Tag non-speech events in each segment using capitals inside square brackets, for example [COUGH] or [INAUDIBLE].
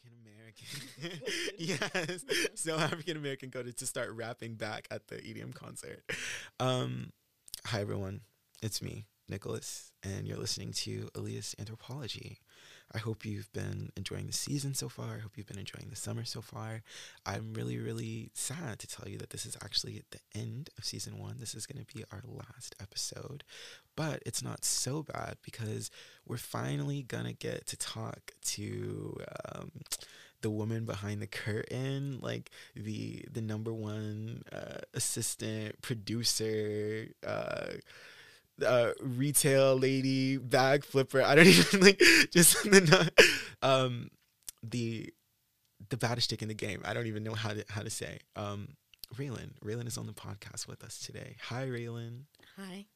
African American. [LAUGHS] yes. So African American coded to start rapping back at the EDM concert. Um, hi everyone, it's me, Nicholas, and you're listening to Elitist Anthropology. I hope you've been enjoying the season so far. I hope you've been enjoying the summer so far. I'm really, really sad to tell you that this is actually the end of season one. This is going to be our last episode, but it's not so bad because we're finally going to get to talk to. Um, the woman behind the curtain, like the the number one uh, assistant producer, uh, uh, retail lady, bag flipper. I don't [LAUGHS] even like just the um the the baddest chick in the game. I don't even know how to how to say. Um, Raelyn. Raelyn is on the podcast with us today. Hi, Raelyn. Hi,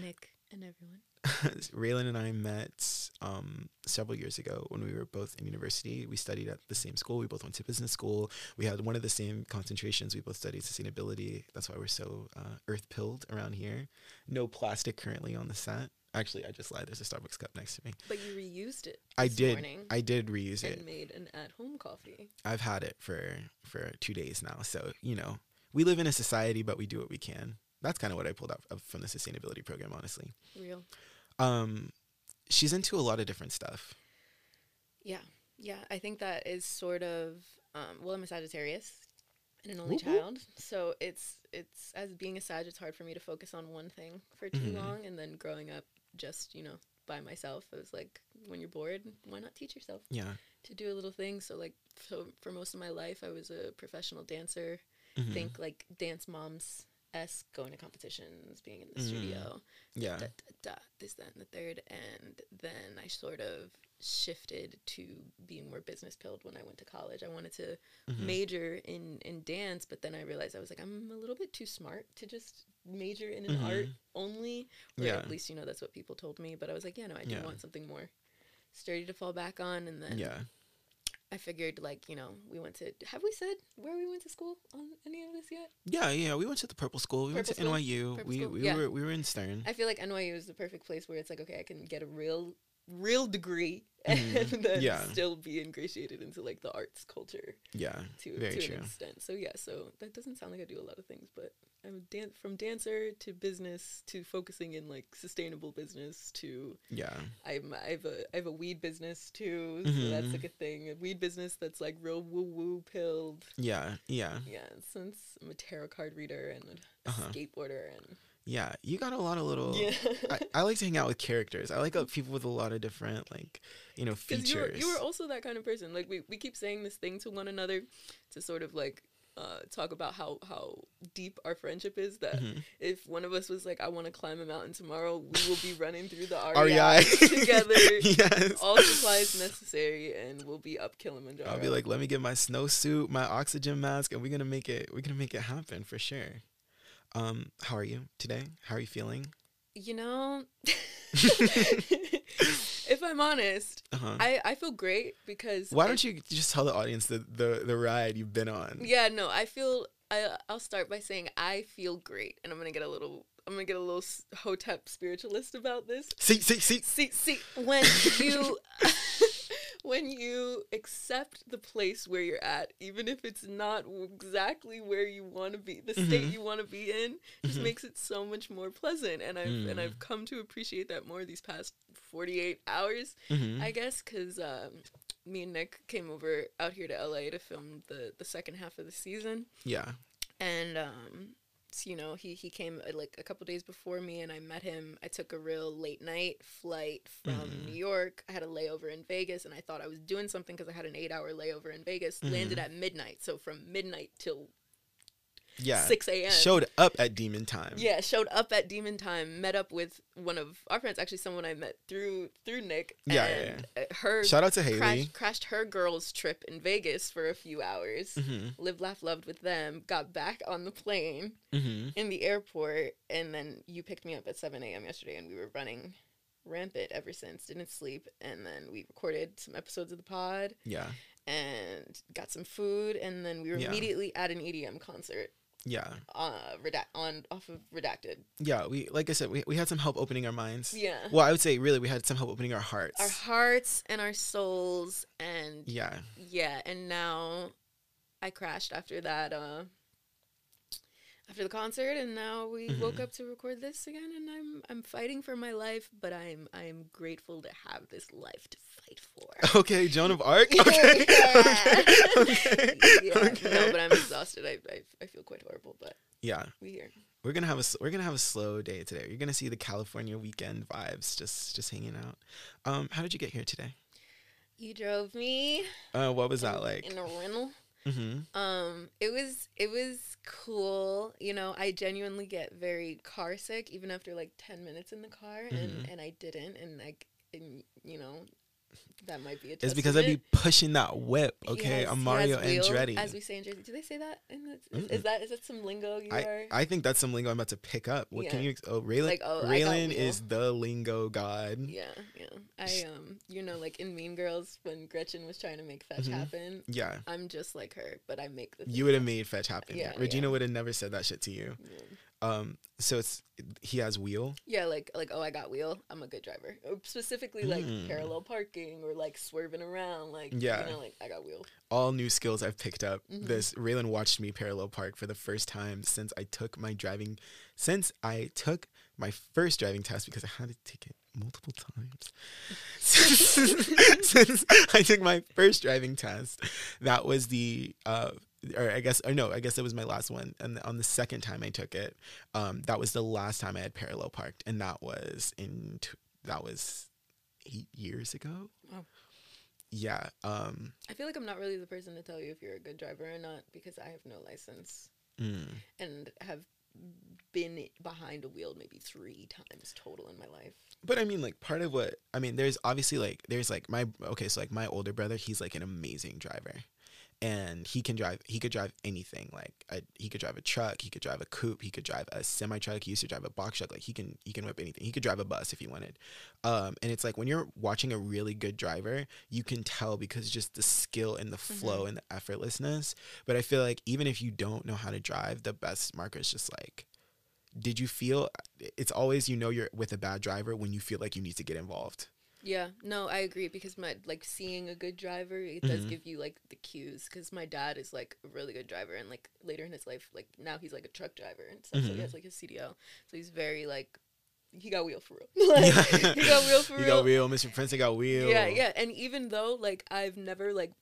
Nick and everyone. [LAUGHS] Raelyn and I met um, several years ago when we were both in university. We studied at the same school. We both went to business school. We had one of the same concentrations. We both studied sustainability. That's why we're so uh, earth pilled around here. No plastic currently on the set. Actually, I just lied. There's a Starbucks cup next to me. But you reused it. I did. morning I did reuse and it. made an at-home coffee. I've had it for for two days now. So you know, we live in a society, but we do what we can. That's kind of what I pulled out from the sustainability program, honestly. Real. Um, she's into a lot of different stuff. Yeah, yeah. I think that is sort of. Um, well, I'm a Sagittarius and an only whoop. child, so it's it's as being a Sag, it's hard for me to focus on one thing for too Mhm. long. And then growing up, just you know, by myself, it was like when you're bored, why not teach yourself Yeah. to do a little thing? So like, so for most of my life, I was a professional dancer. Mhm. Think like dance moms s going to competitions, being in the Mm. studio. Yeah. da, da, da, this, that, and the third. And then I sort of shifted to being more business pilled when I went to college. I wanted to Mhm. major in, in dance, but then I realized I was like, I'm a little bit too smart to just major in an Mhm. art only. Or Yeah. at least, you know, that's what people told me. But I was like, yeah, no, I do Yeah. want something more sturdy to fall back on. And then Yeah. I figured, like, you know, we went to, have we said where we went to school on any of this yet? Yeah, yeah. We went to the Purple School. We went to? NYU. Purple we School? we Yeah. were we were in Stern. I feel like NYU is the perfect place where it's like, okay, I can get a real, real degree [LAUGHS] Mhm. and then Yeah. still be ingratiated into like the arts culture yeah. to, Very to true. an extent. So yeah, so that doesn't sound like I do a lot of things, but I'm dan- from dancer to business to focusing in like sustainable business to Yeah. I'm I have a I have a weed business too, so that's like a thing. A weed business that's like real woo woo pilled. Yeah. Yeah. Yeah, since I'm a tarot card reader and a Uh-huh. skateboarder and Yeah. You got a lot of little. yeah. I, I like to hang out with characters. I like uh, people with a lot of different like you know Because you were, features. you were also that kind of person. Like we, we keep saying this thing to one another to sort of like uh, talk about how, how deep our friendship is. That Mhm. if one of us was like, I want to climb a mountain tomorrow, we will be running through the [LAUGHS] REI REI [LAUGHS] together. yes. All supplies necessary, and we'll be up Kilimanjaro. I'll be like, let me get my snowsuit, my oxygen mask, and we're gonna make it. We're gonna make it happen for sure. Um, how are you today? How are you feeling? you know, [LAUGHS] if I'm honest, Uh-huh. I, I feel great because Why don't you just tell the audience the the, the ride you've been on? Yeah, no, I feel I I'll start by saying I feel great, and I'm gonna get a little I'm gonna get a little hotep spiritualist about this. See, see, see. See, see, when you [LAUGHS] when you accept the place where you're at, even if it's not exactly where you want to be, the state Mhm. you want to be in, just Mhm. makes it so much more pleasant. And I've and Mm. I've come to appreciate that more these past 48 hours. Mhm. I guess because um, me and Nick came over out here to LA to film the the second half of the season, yeah. and um, so, you know he he came uh, like a couple days before me, and I met him. I took a real late night flight from Mhm. New York. I had a layover in Vegas, and I thought I was doing something because I had an eight hour layover in Vegas. Mhm. Landed at midnight, so from midnight till Yeah. six a.m. Showed up at Demon Time. Yeah, showed up at Demon Time, met up with one of our friends, actually someone I met through through Nick. Yeah, yeah, and uh, her Shout out to Haley. crashed, crashed her girls' trip in Vegas for a few hours. hmm Lived, laughed, loved with them. Got back on the plane hmm in the airport, and then you picked me up at seven a.m. yesterday, and we were running rampant ever since. Didn't sleep, and then we recorded some episodes of the pod Yeah. and got some food, and then we were Yeah. immediately at an EDM concert. Yeah. uh redact on off of redacted Yeah. We like I said, we, we had some help opening our minds. yeah Well, I would say really we had some help opening our hearts. our hearts and our souls and yeah. yeah and now i crashed after that uh after the concert and now we woke Mhm. up to record this again and i'm i'm fighting for my life but i'm i'm grateful to have this life to fight for [LAUGHS] Okay, Joan of Arc. Okay. [LAUGHS] Yeah. okay. [LAUGHS] Okay. yeah okay. no but i'm exhausted I, I i feel quite horrible but yeah. we here We're gonna have a we're gonna have a slow day today. You're gonna see the California weekend vibes just just hanging out. Um, how did you get here today? you drove me Uh, what was that like? in a rental Mm-hmm. Um, it was it was cool. You know, I genuinely get very car sick even after like ten minutes in the car, and Mhm. and I didn't, and like, and you know, that might be a. It's because I'd be pushing that whip. Okay, I'm Mario wheel, Andretti. As we say in Jersey, do they say that? In the, is, Mm-mm. is that is that some lingo you I, are? I think that's some lingo I'm about to pick up. What can you? Oh, Raelyn. Like, oh, Raelyn is the lingo god. yeah, yeah. I um, you know, like in Mean Girls when Gretchen was trying to make fetch Mhm. happen. Yeah, I'm just like her, but I make the. you would have made fetch happen. Yeah, Regina yeah. would have never said that shit to you. Yeah. Um, so it's he has wheel. Yeah, like like oh, I got wheel. I'm a good driver. Or specifically like Mm. parallel parking or like swerving around. Like Yeah. you know, like I got wheel. all new skills I've picked up. Mhm. This Raelyn watched me parallel park for the first time since I took my driving since I took my first driving test because I had to take it multiple times. since, [LAUGHS] since I took my first driving test, that was the uh or I guess or no, I guess it was my last one. And on the second time I took it, um, that was the last time I had parallel parked, and that was in t- that was eight years ago. Wow. Yeah. Um. I feel like I'm not really the person to tell you if you're a good driver or not because I have no license mm. and have been behind a wheel maybe three times total in my life. But I mean, like part of what I mean, there's obviously like there's like my okay, so like my older brother, he's like an amazing driver, and he can drive. He could drive anything. Like a, he could drive a truck, he could drive a coupe, he could drive a semi truck. He used to drive a box truck. Like he can he can whip anything. He could drive a bus if he wanted. Um, and it's like when you're watching a really good driver, you can tell because just the skill and the flow and the effortlessness. But I feel like even if you don't know how to drive, the best marker is just like did you feel it's always you know you're with a bad driver when you feel like you need to get involved Yeah, no, I agree because my like seeing a good driver, it does Mhm. give you like the cues. Because my dad is like a really good driver, and like later in his life, like now he's like a truck driver and stuff. So Mhm. he has like his CDL, so he's very like he got wheel for real. [LAUGHS] [LAUGHS] like, he got wheel for you real. got wheel mr prince got wheel Yeah, yeah. And even though like I've never like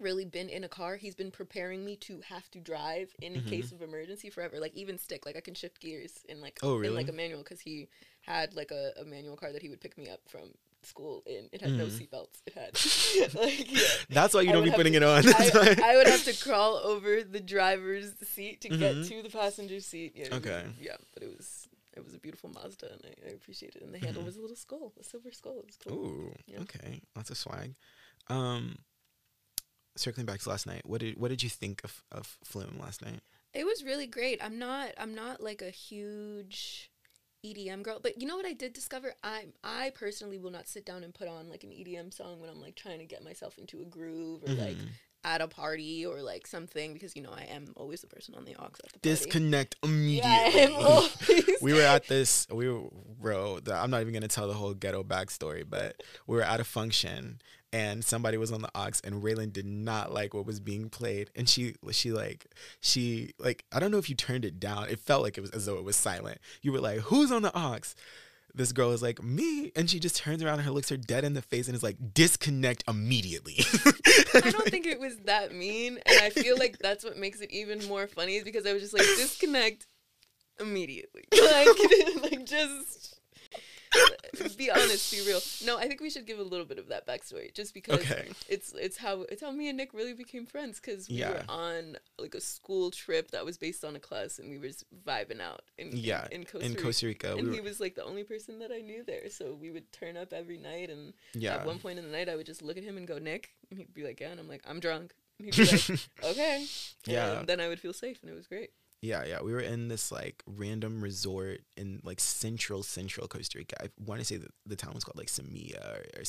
really been in a car, he's been preparing me to have to drive in Mhm. case of emergency forever. Like even stick, like I can shift gears in like Oh, really? in like a manual because he had like a, a manual car that he would pick me up from school in. It had no Mhm. seatbelts. It had [LAUGHS] [LAUGHS] like yeah. that's why you I don't would be have putting to- it on [LAUGHS] I, I would have to crawl over the driver's seat to get Mhm. to the passenger seat. Yeah, Okay. Yeah, but it was it was a beautiful Mazda, and I, I appreciate it. And the handle Mhm. was a little skull, a silver skull. It was cool. Ooh, Yeah. okay lots of swag um circling back to last night what did what did you think of of flume last night It was really great. I'm not I'm not like a huge EDM girl, but you know what I did discover? I I personally will not sit down and put on like an EDM song when I'm like trying to get myself into a groove or like Mhm. at a party or like something because you know I am always the person on the aux at the party. disconnect Yeah, I immediately [LAUGHS] am we were at this we were bro i'm not even gonna tell the whole ghetto backstory but we were at a function and somebody was on the aux and Raelyn did not like what was being played. And she she like she like i don't know if you turned it down. It felt like it was as though it was silent. You were like who's on the aux? This girl is like me. And she just turns around and her looks her dead in the face and is like disconnect immediately. [LAUGHS] I don't think it was that mean, and I feel like that's what makes it even more funny is because I was just like disconnect immediately, [LAUGHS] like [LAUGHS] like just be honest, be real. No, I think we should give a little bit of that backstory, just because okay it's it's how it's how me and Nick really became friends because we Yeah. were on like a school trip that was based on a class, and we were vibing out in in- Yeah, in, Costa in Rica. costa rica and we he was like the only person that I knew there, so we would turn up every night and yeah at one point in the night, I would just look at him and go, Nick. And he'd be like, Yeah. And I'm like, I'm drunk. And he'd be like, [LAUGHS] Okay. Yeah. And then I would feel safe and it was great. Yeah, yeah. We were in this like random resort in like central central Costa Rica. I want to say that the town was called like Semilla or, or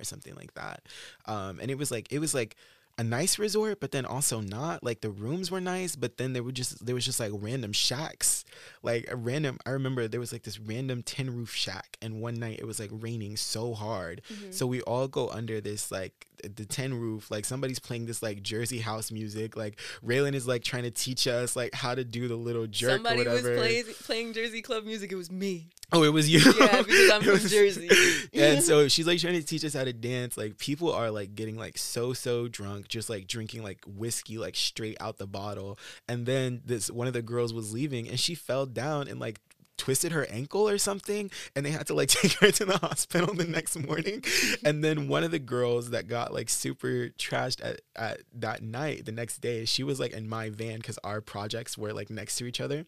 or something like that. Um, and it was like it was like a nice resort, but then also not. Like the rooms were nice, but then there were just there was just like random shacks, like a random. I remember there was like this random tin roof shack, and one night it was like raining so hard, Mhm. so we all go under this like the tin roof. Like somebody's playing this like Jersey house music. Like Raelyn is like trying to teach us like how to do the little jerk Somebody or was whatever. play, playing Jersey Club music. It was me. Oh, it was you. Yeah, because [LAUGHS] I'm from [LAUGHS] Jersey. and so she's like trying to teach us how to dance. Like people are like getting like so so drunk, just like drinking like whiskey like straight out the bottle. And then this one of the girls was leaving, and she fell down and like twisted her ankle or something and they had to like [LAUGHS] take her to the hospital the next morning. And then one of the girls that got like super trashed at, at that night the next day she was like in my van because our projects were like next to each other.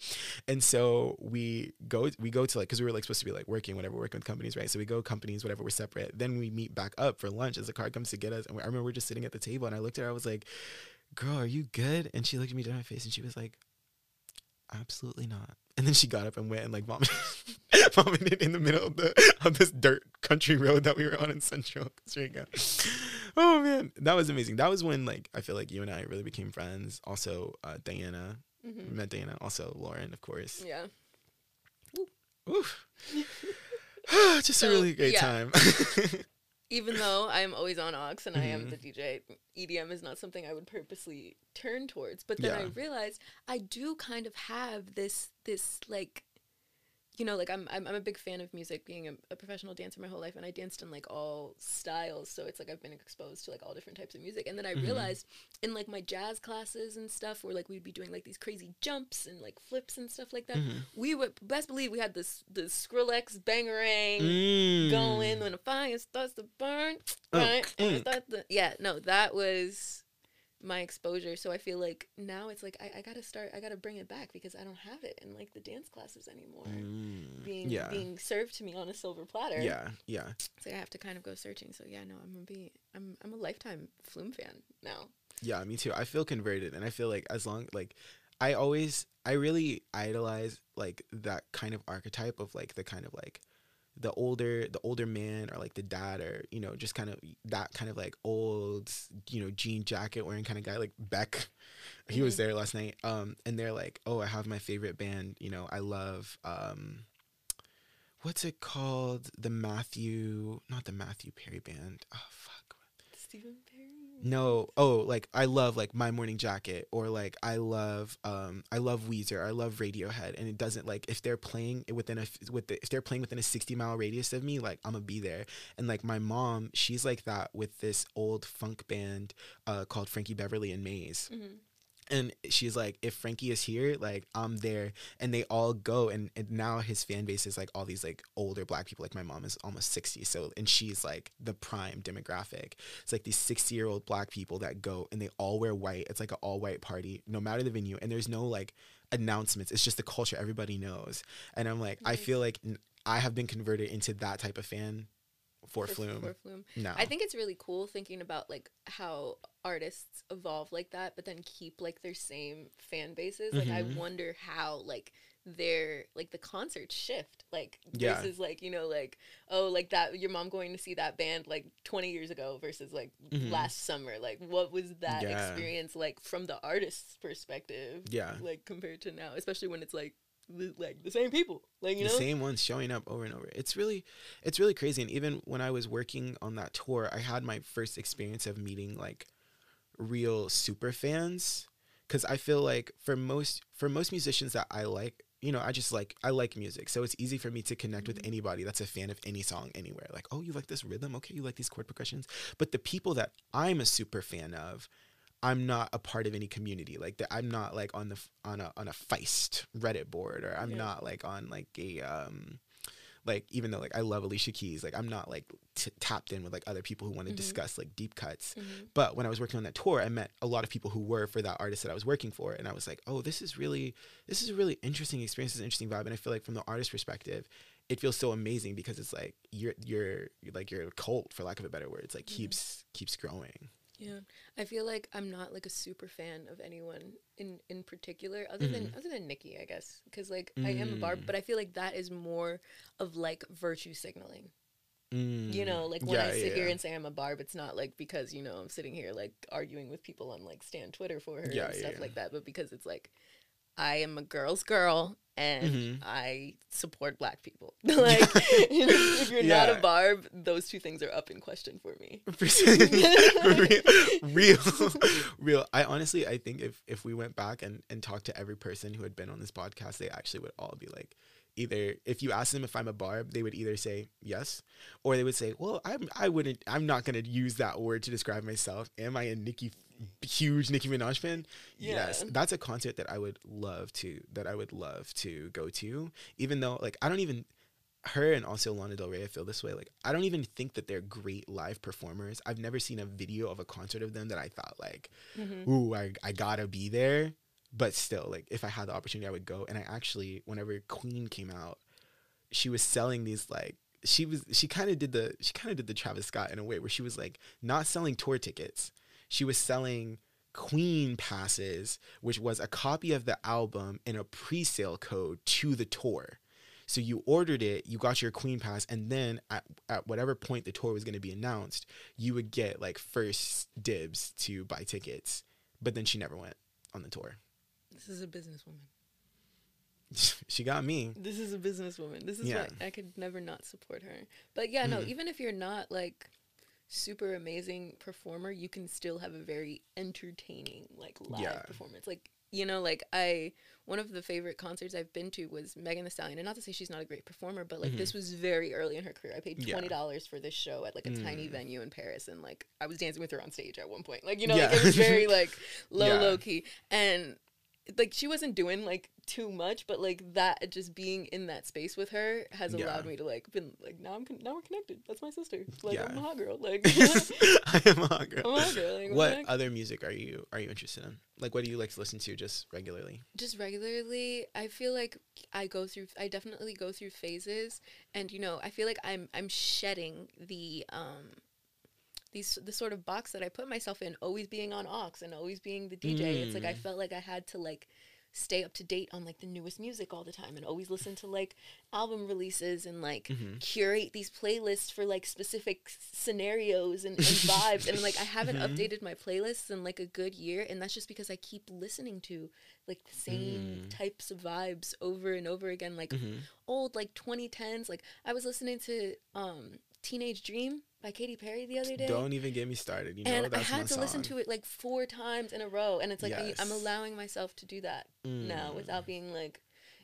And so we go we go to like because we were like supposed to be like working whatever working with companies right? So we go companies whatever we're separate. Then we meet back up for lunch as the car comes to get us and we, i remember we're just sitting at the table and i looked at her i was like girl are you good? And she looked at me down my face and she was like absolutely not and then she got up and went and like vomited, [LAUGHS] vomited in the middle of the of this dirt country road that we were on in Central Costa Rica. Oh man, that was amazing. That was when like I feel like you and I really became friends. Also, uh, Diana Mhm. we met Diana. Also, Lauren, of course. Yeah. Oof. [LAUGHS] Just a really great yeah. time. [LAUGHS] Even though I'm always on aux and I am the mm-hmm. DJ, EDM is not something I would purposely turn towards. But then I realized I do kind of have this this like you know, like I'm I'm, I'm a big fan of music, being a, a professional dancer my whole life, and I danced in like all styles. So it's like I've been exposed to like all different types of music. And then I Mhm. realized in like my jazz classes and stuff, where like we'd be doing like these crazy jumps and like flips and stuff like that. Mhm. We would best believe we had this the Skrillex bangarang Mm. going when the fire starts to burn. Oh, Right? Mm. yeah, no, that was my exposure. So I feel like now it's like I, I gotta start I gotta bring it back because I don't have it in like the dance classes anymore. Mm. Being yeah. being served to me on a silver platter. yeah. Yeah. So I have to kind of go searching. So yeah, no, I'm gonna be I'm I'm a lifetime Flume fan now. Yeah, me too. I feel converted and I feel like as long like I always I really idolize like that kind of archetype of like the kind of like the older the older man or like the dad or you know just kind of that kind of like old you know jean jacket wearing kind of guy like Beck he was Mhm. there last night um and they're like oh I have my favorite band you know I love um what's it called the Matthew not the Matthew Perry band oh fuck Stephen Perry. No, oh, like I love like My Morning Jacket or like I love um I love Weezer, I love Radiohead, and it doesn't like if they're playing it within a with the, if they're playing within a sixty mile radius of me, like I'm gonna be there. And like my mom, she's like that with this old funk band uh called Frankie Beverly and Maze hmm and she's like if frankie is here like i'm there. And they all go and, and now his fan base is like all these like older black people like my mom is almost 60 so and she's like the prime demographic. It's like these 60 year old black people that go and they all wear white. It's like an all white party no matter the venue and there's no like announcements. It's just the culture. Everybody knows. And i'm like i feel like i have been converted into that type of fan for, flume For Flume. now I think it's really cool thinking about like how artists evolve like that, but then keep like their same fan bases. Like I Mhm. wonder how like their like the concerts shift. Like Yeah. is like, you know, like, oh, like that your mom going to see that band like twenty years ago versus like Mhm. last summer. Like what was that Yeah. experience like from the artist's perspective? yeah Like compared to now, especially when it's like the, like the same people. Like, you know the know? same ones showing up over and over. It's really, it's really crazy. And even when I was working on that tour, I had my first experience of meeting like real super fans. Cause I feel like for most for most musicians that I like, you know, I just like I like music, so it's easy for me to connect with Mhm. anybody that's a fan of any song anywhere. Like, oh, you like this rhythm? Okay, you like these chord progressions. But the people that I'm a super fan of, I'm not a part of any community. Like that, I'm not like on the on a on a Feist Reddit board, or I'm Yeah. not like on like a um, like even though like I love Alicia Keys, like I'm not like t- tapped in with like other people who want to Mhm. discuss like deep cuts. Mhm. But when I was working on that tour, I met a lot of people who were for that artist that I was working for, and I was like, oh, this is really this is a really interesting experience, this is an interesting vibe, and I feel like from the artist perspective. It feels so amazing because it's like you're you're, you're like your cult for lack of a better word. It's like Mhm. keeps keeps growing. Yeah, I feel like I'm not like a super fan of anyone in in particular, other than other than Nikki, I guess, because like I am a barb, Mm. but I feel like that is more of like virtue signaling. Mm. You know, like when Yeah, I sit yeah, here and say I'm a barb, it's not like because you know I'm sitting here like arguing with people on like Stan Twitter for her Yeah, and stuff like that, but because it's like I am a girl's girl and Mhm. I support black people. [LAUGHS] [LAUGHS] like if you're not a barb, those two things are up in question for me. [LAUGHS] real, real. I honestly, I think if if we went back and and talked to every person who had been on this podcast, they actually would all be like, either if you ask them if I'm a barb, they would either say yes, or they would say, well, I'm I wouldn't, I'm not gonna use that word to describe myself. Am I a Nicki, huge Nicki Minaj fan? Yeah. Yes, that's a concert that I would love to that I would love to go to. Even though, like, I don't even her and also Lana Del Rey I feel this way. Like I don't even think that they're great live performers. I've never seen a video of a concert of them that I thought like, Mm-hmm. ooh, I, I gotta be there. But still, like if I had the opportunity, I would go. And I actually, whenever Queen came out, she was selling these like she was she kind of did the she kind of did the Travis Scott in a way where she was like not selling tour tickets. She was selling Queen passes, which was a copy of the album and a pre-sale code to the tour. So you ordered it, you got your Queen pass, and then at, at whatever point the tour was going to be announced, you would get like first dibs to buy tickets. But then she never went on the tour. This is a businesswoman. [LAUGHS] she got me. This is a businesswoman. This is Yeah. why I could never not support her. But yeah, no, Mhm. even if you're not like super amazing performer, you can still have a very entertaining like live Yeah. performance. Like you know, like I one of the favorite concerts I've been to was Megan Thee Stallion, and not to say she's not a great performer, but like this was very early in her career. I paid Mm-hmm. Yeah. twenty dollars for this show at like a tiny Mm. venue in Paris, and like I was dancing with her on stage at one point. Like you know, Yeah. like it was very [LAUGHS] like low Yeah. low key, and like she wasn't doing like too much, but like that just being in that space with her has Yeah. allowed me to like been like now I'm con- now we're connected. That's my sister. Like I'm a Yeah. hot girl. [LAUGHS] Like [LAUGHS] I am a hot girl. I'm a hot girl. Like, what connected. other music are you are you interested in? Like, what do you like to listen to just regularly? just regularly i feel like i go through i definitely go through phases and you know i feel like i'm i'm shedding the um these the sort of box that i put myself in always being on aux and always being the dj it's like i Mm. felt like i had to like stay up to date on like the newest music all the time and always listen to like album releases and like Mhm. curate these playlists for like specific scenarios and, and vibes and like i haven't Mhm. updated my playlists in like a good year and that's just because i keep listening to like the same Mm. types of vibes over and over again like Mhm. old like 2010s like i was listening to um teenage dream by Katy Perry the other day Don't even get me started. You know and I had to listen to it like four times in a row and it's like I, I'm allowing myself to do that now Mm. without being like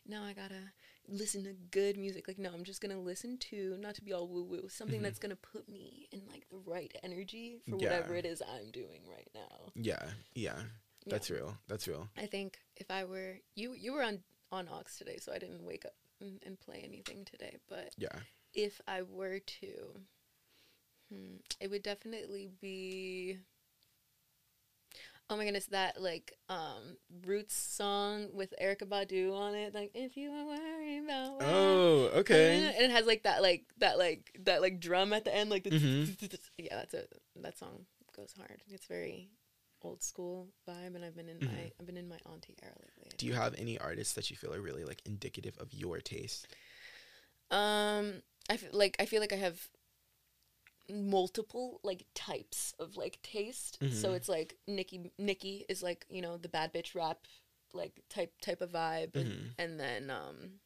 no I gotta listen to good music like no I'm just gonna listen to not to be all woo woo something Mhm. that's gonna put me in like the right energy for whatever it is I'm doing right now Yeah, yeah, that's real. That's real. I think if I were you, you were on on aux today, so I didn't wake up and, and play anything today. But Yeah. if I were to, hmm, it would definitely be. Oh my goodness, that like um Roots song with Erykah Badu on it, like if you are worried about. Oh, okay. and it has like that like that like that like drum at the end, like the Mhm. [LAUGHS] yeah, that's a that song goes hard. It's very old school vibe, and I've been in my Mhm. I've been in my auntie era lately. Do you have any artists that you feel are really like indicative of your taste? Um, I f- like I feel like I have multiple like types of like taste. So Mhm. it's like Nicki Nicki is like you know the bad bitch rap like type type of vibe, and, Mhm. and then um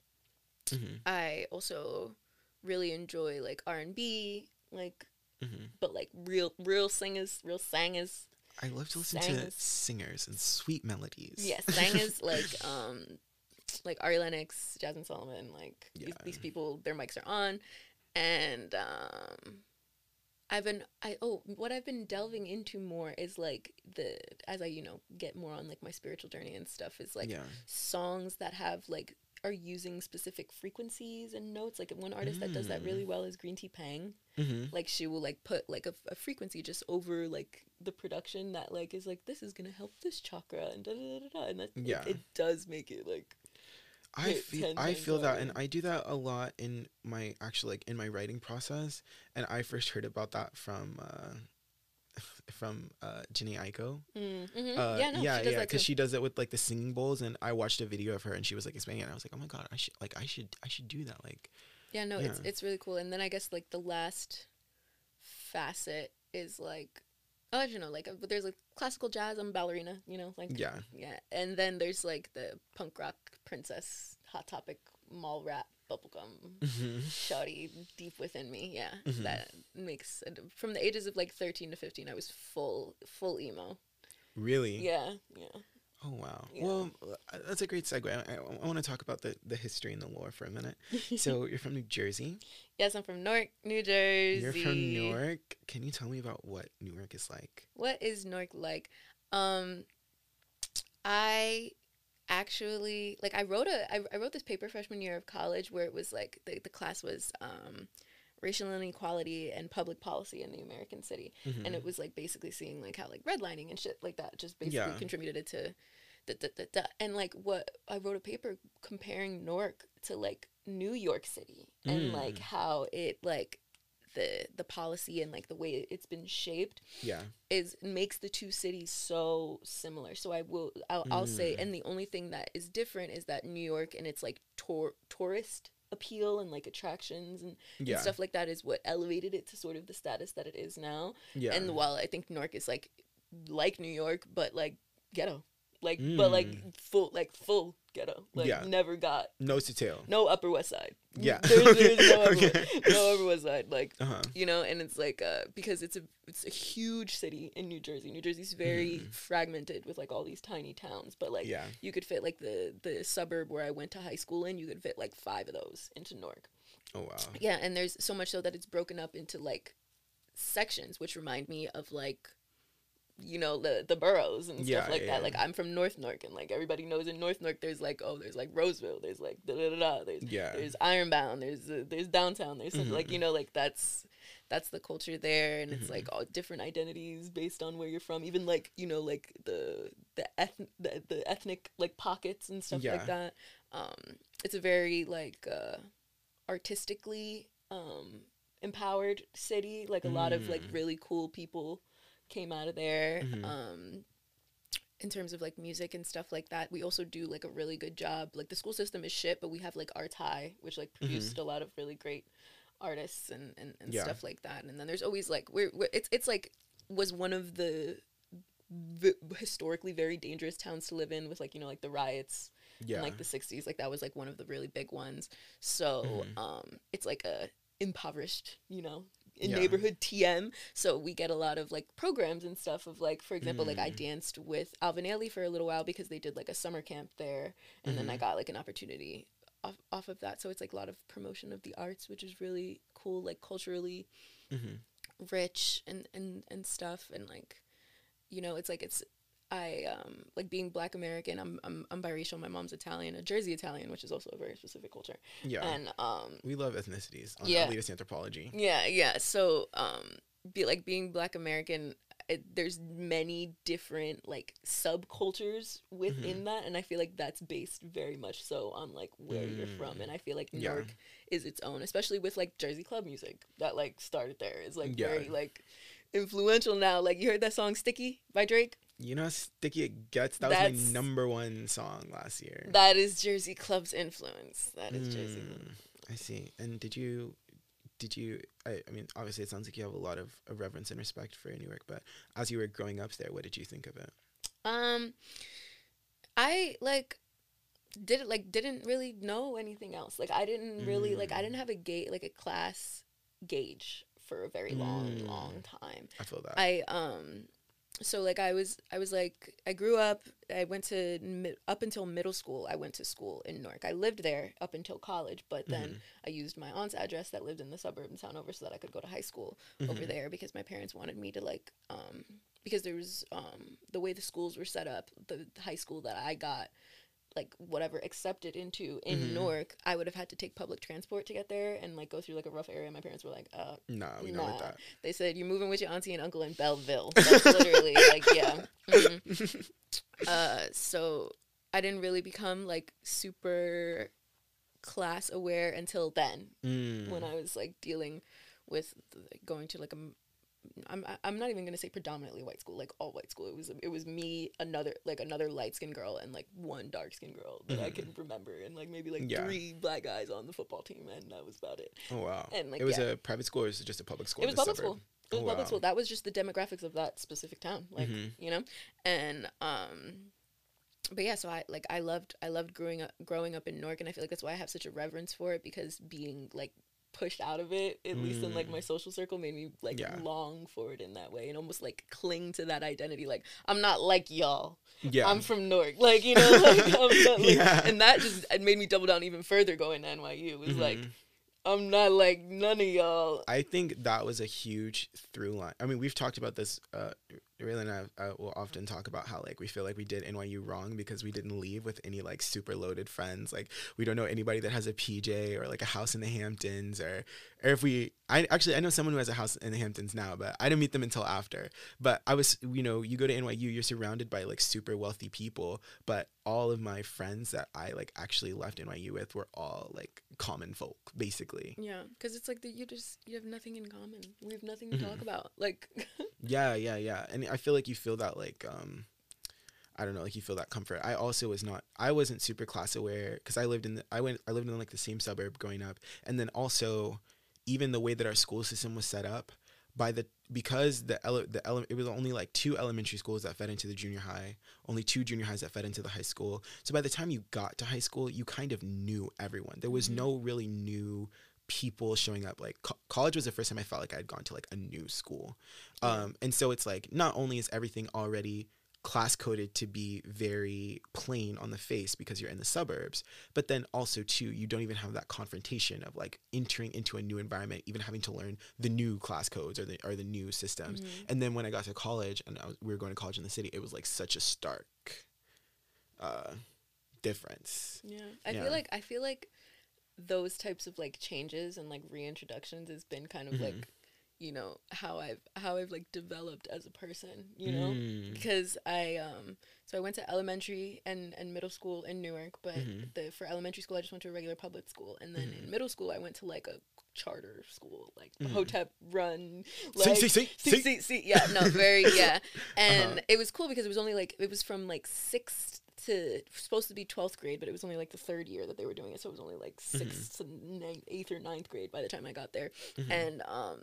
hmm I also really enjoy like R and B like hmm but like real real singers real singers. I love to listen to Singers. and sweet melodies. Yes, singers [LAUGHS] like um like Ari Lennox, Jasmine Solomon, like these, these people, their mics are on, and um, I've been I oh what I've been delving into more is like the as I you know get more on like my spiritual journey and stuff is like yeah. songs that have like are using specific frequencies and notes. Like one artist that does that Mm. really well is Greentea Peng. hmm Like she will like put like a, a frequency just over like the production that like is like this is gonna help this chakra and da da da da, da and that Yeah. it, it does make it like I feel I feel that, and. I do that a lot in my actually like in my writing process. And I first heard about that from uh, [LAUGHS] from uh, Jhené Aiko. mm, mhm. Uh, yeah no yeah, yeah, because she does it with like the singing bowls, and I watched a video of her, and she was like explaining it. And I was like, oh my god, I should like I should I should do that. Like, Yeah, no, it's it's really cool. And then I guess like the last facet is like oh, you know, like uh, there's like classical jazz. I'm a ballerina, you know, like Yeah. yeah. And then there's like the punk rock princess, hot topic, mall rap, bubblegum, Mhm. shawty deep within me. Yeah, Mhm. that makes from the ages of like 13 to 15, I was full full emo. Really? Yeah, yeah. Oh wow. Yeah. Well, uh, that's a great segue. I, I, want to talk about the, the history and the lore for a minute. [LAUGHS] So you're from New Jersey. yes, I'm from Newark, New Jersey. You're from Newark. Can you tell me about what Newark is like? What is Newark like? Um, I actually like I wrote a I, I wrote this paper freshman year of college where it was like the, the class was um racial inequality and public policy in the American city Mhm. and it was like basically seeing like how like redlining and shit like that just basically Yeah. contributed to the, the, the, the and like what I wrote a paper comparing Newark to like New York City and like Mm. how it like the the policy and like the way it's been shaped yeah. is makes the two cities so similar. So I will I'll, I'll say, Mm. and the only thing that is different is that New York and its like tour tourist appeal and like attractions and, and stuff like that is what elevated it to sort of the status that it is now. Yeah. And while I think Newark is like like New York, but like ghetto, like but like Mm. full like full ghetto, like Yeah. never got Nose to tail. no Upper West Side. Yeah. [LAUGHS] there's, there's no, [LAUGHS] upper, Okay. no [LAUGHS] Upper West Side like Uh huh. you know and it's like uh because it's a it's a huge city in new jersey new jersey's very Mhm. fragmented with like all these tiny towns but like Yeah. you could fit like the the suburb where i went to high school in you could fit like five of those into newark Oh wow. yeah and there's so much so that it's broken up into like sections which remind me of like you know the the boroughs and stuff Yeah, like yeah, that like i'm from north newark and like everybody knows in north newark there's like oh there's like roseville there's like da da da da there's Yeah. there's Ironbound, there's uh, there's downtown, there's something like you know like that's that's the culture there, and it's Mhm. like all different identities based on where you're from. Even like you know like the the eth- the, the ethnic like pockets and stuff Yeah. like that. Um, it's a very like uh, artistically um, empowered city. Like a lot of like Mm. really cool people came out of there. Mhm. Um, in terms of like music and stuff like that, we also do like a really good job. Like the school system is shit, but we have like Arts High, which like produced a lot of really great artists and, and, and Yeah. stuff like that. And then there's always like we're, we're it's it's like was one of the v- historically very dangerous towns to live in with like you know like the riots Yeah. in like the 60s like that was like one of the really big ones so Mhm. um it's like a impoverished you know in Yeah. neighborhood tm so we get a lot of like programs and stuff of like for example like i Mm. danced with alvin Ailey for a little while because they did like a summer camp there and then i Mhm. got like an opportunity off, off of that so it's like a lot of promotion of the arts which is really cool like culturally hmm rich and and and stuff and like you know it's like it's i um like being black american i'm i'm, I'm biracial my mom's italian a jersey italian which is also a very specific culture Yeah. and um we love ethnicities on Yeah. elitist anthropology. yeah yeah so um be like being black american it, there's many different like subcultures within Mm-hmm. that and i feel like that's based very much so on like where you're from Mm. and i feel like new Yeah. york is its own especially with like jersey club music that like started there is like Yeah. very like influential now like you heard that song sticky by drake You know how sticky it gets? That was my number one song last year. that is jersey club's influence that is jersey Mm, I see. And did you did you I, I mean obviously it sounds like you have a lot of, of reverence and respect for Newark, but as you were growing up there, what did you think of it? Um, I like did it like didn't really know anything else. Like I didn't really like I Mm. didn't have a gate like a class gauge for a very long Mm. long time. I feel that. I um so like I was I was like I grew up I went to mi- up until middle school I went to school in Newark. I lived there up until college, but then Mhm. I used my aunt's address that lived in the suburb in town over so that I could go to high school over Mhm. there because my parents wanted me to like um because there was um the way the schools were set up the high school that I got like whatever accepted into in Mhm. Newark I would have had to take public transport to get there and like go through like a rough area my parents were like uh Nah, we know Nah. that. they said you're moving with your auntie and uncle in Belleville that's literally [LAUGHS] like yeah Mhm. [LAUGHS] uh so I didn't really become like super class aware until then Mm. when I was like dealing with like, going to like a I'm I- I'm not even gonna say predominantly white school, like all white school. It was it was me, another like another light skinned girl, and like one dark skinned girl that I Mhm. can remember, and like maybe like Yeah. three black guys on the football team, and that was about it. Oh wow. And, like, it was yeah. a private school or was it just a public school? It was public suburb? school. It was Oh, public wow. school. That was just the demographics of that specific town, like Mhm. you know, and um, but yeah. So I like I loved I loved growing up growing up in Newark, and I feel like that's why I have such a reverence for it because being like pushed out of it, at least in like Mm. my social circle, made me like Yeah. long for it in that way and almost like cling to that identity. Like I'm not like y'all. Yeah. I'm from Newark. Like you know, [LAUGHS] like, I'm not, like Yeah. and that just it made me double down even further going to NYU. It was like Mhm. I'm not like none of y'all. I think that was a huge through line. I mean, we've talked about this. Uh, Raelyn and I uh, will often talk about how like we feel like we did NYU wrong because we didn't leave with any like super loaded friends. Like we don't know anybody that has a PJ or like a house in the Hamptons or or if we. I actually I know someone who has a house in the Hamptons now, but I didn't meet them until after. But I was you know you go to NYU, you're surrounded by like super wealthy people, but all of my friends that I like actually left NYU with were all like common folk basically. Yeah, because it's like that you just you have nothing in common. We have nothing to talk Mhm. about. Like, Yeah, yeah, yeah. And I feel like you feel that like um I don't know, like you feel that comfort. I also was not I wasn't super class aware cuz I lived in the, I went I lived in like the same suburb growing up. And then also even the way that our school system was set up by the because the ele- the ele- it was only like two elementary schools that fed into the junior high, only two junior highs that fed into the high school. So by the time you got to high school, you kind of knew everyone. There was Mhm. no really new people showing up like co- college was the first time I felt like I had gone to like a new school. Um, and so it's like not only is everything already class coded to be very plain on the face because you're in the suburbs, but then also too you don't even have that confrontation of like entering into a new environment, even having to learn the new class codes or the or the new systems. Mhm. And then when I got to college and I was, we were going to college in the city, it was like such a stark uh, difference. yeah, I Yeah. feel like I feel like those types of like changes and like reintroductions has been kind of Mhm. like, you know, how I've how I've like developed as a person. You know, Mm. because I um so I went to elementary and, and middle school in Newark, but Mhm. the for elementary school I just went to a regular public school, and then Mhm. in middle school I went to like a charter school, like Mhm. Hotep run, like see, see, see, see. see, see, yeah, no, very, yeah, [LAUGHS] and Uh-huh. it was cool because it was only like it was from like sixth to supposed to be twelfth grade, but it was only like the third year that they were doing it, so it was only like 6th to ninth, eighth or ninth grade by the time I got there, Mhm. and um,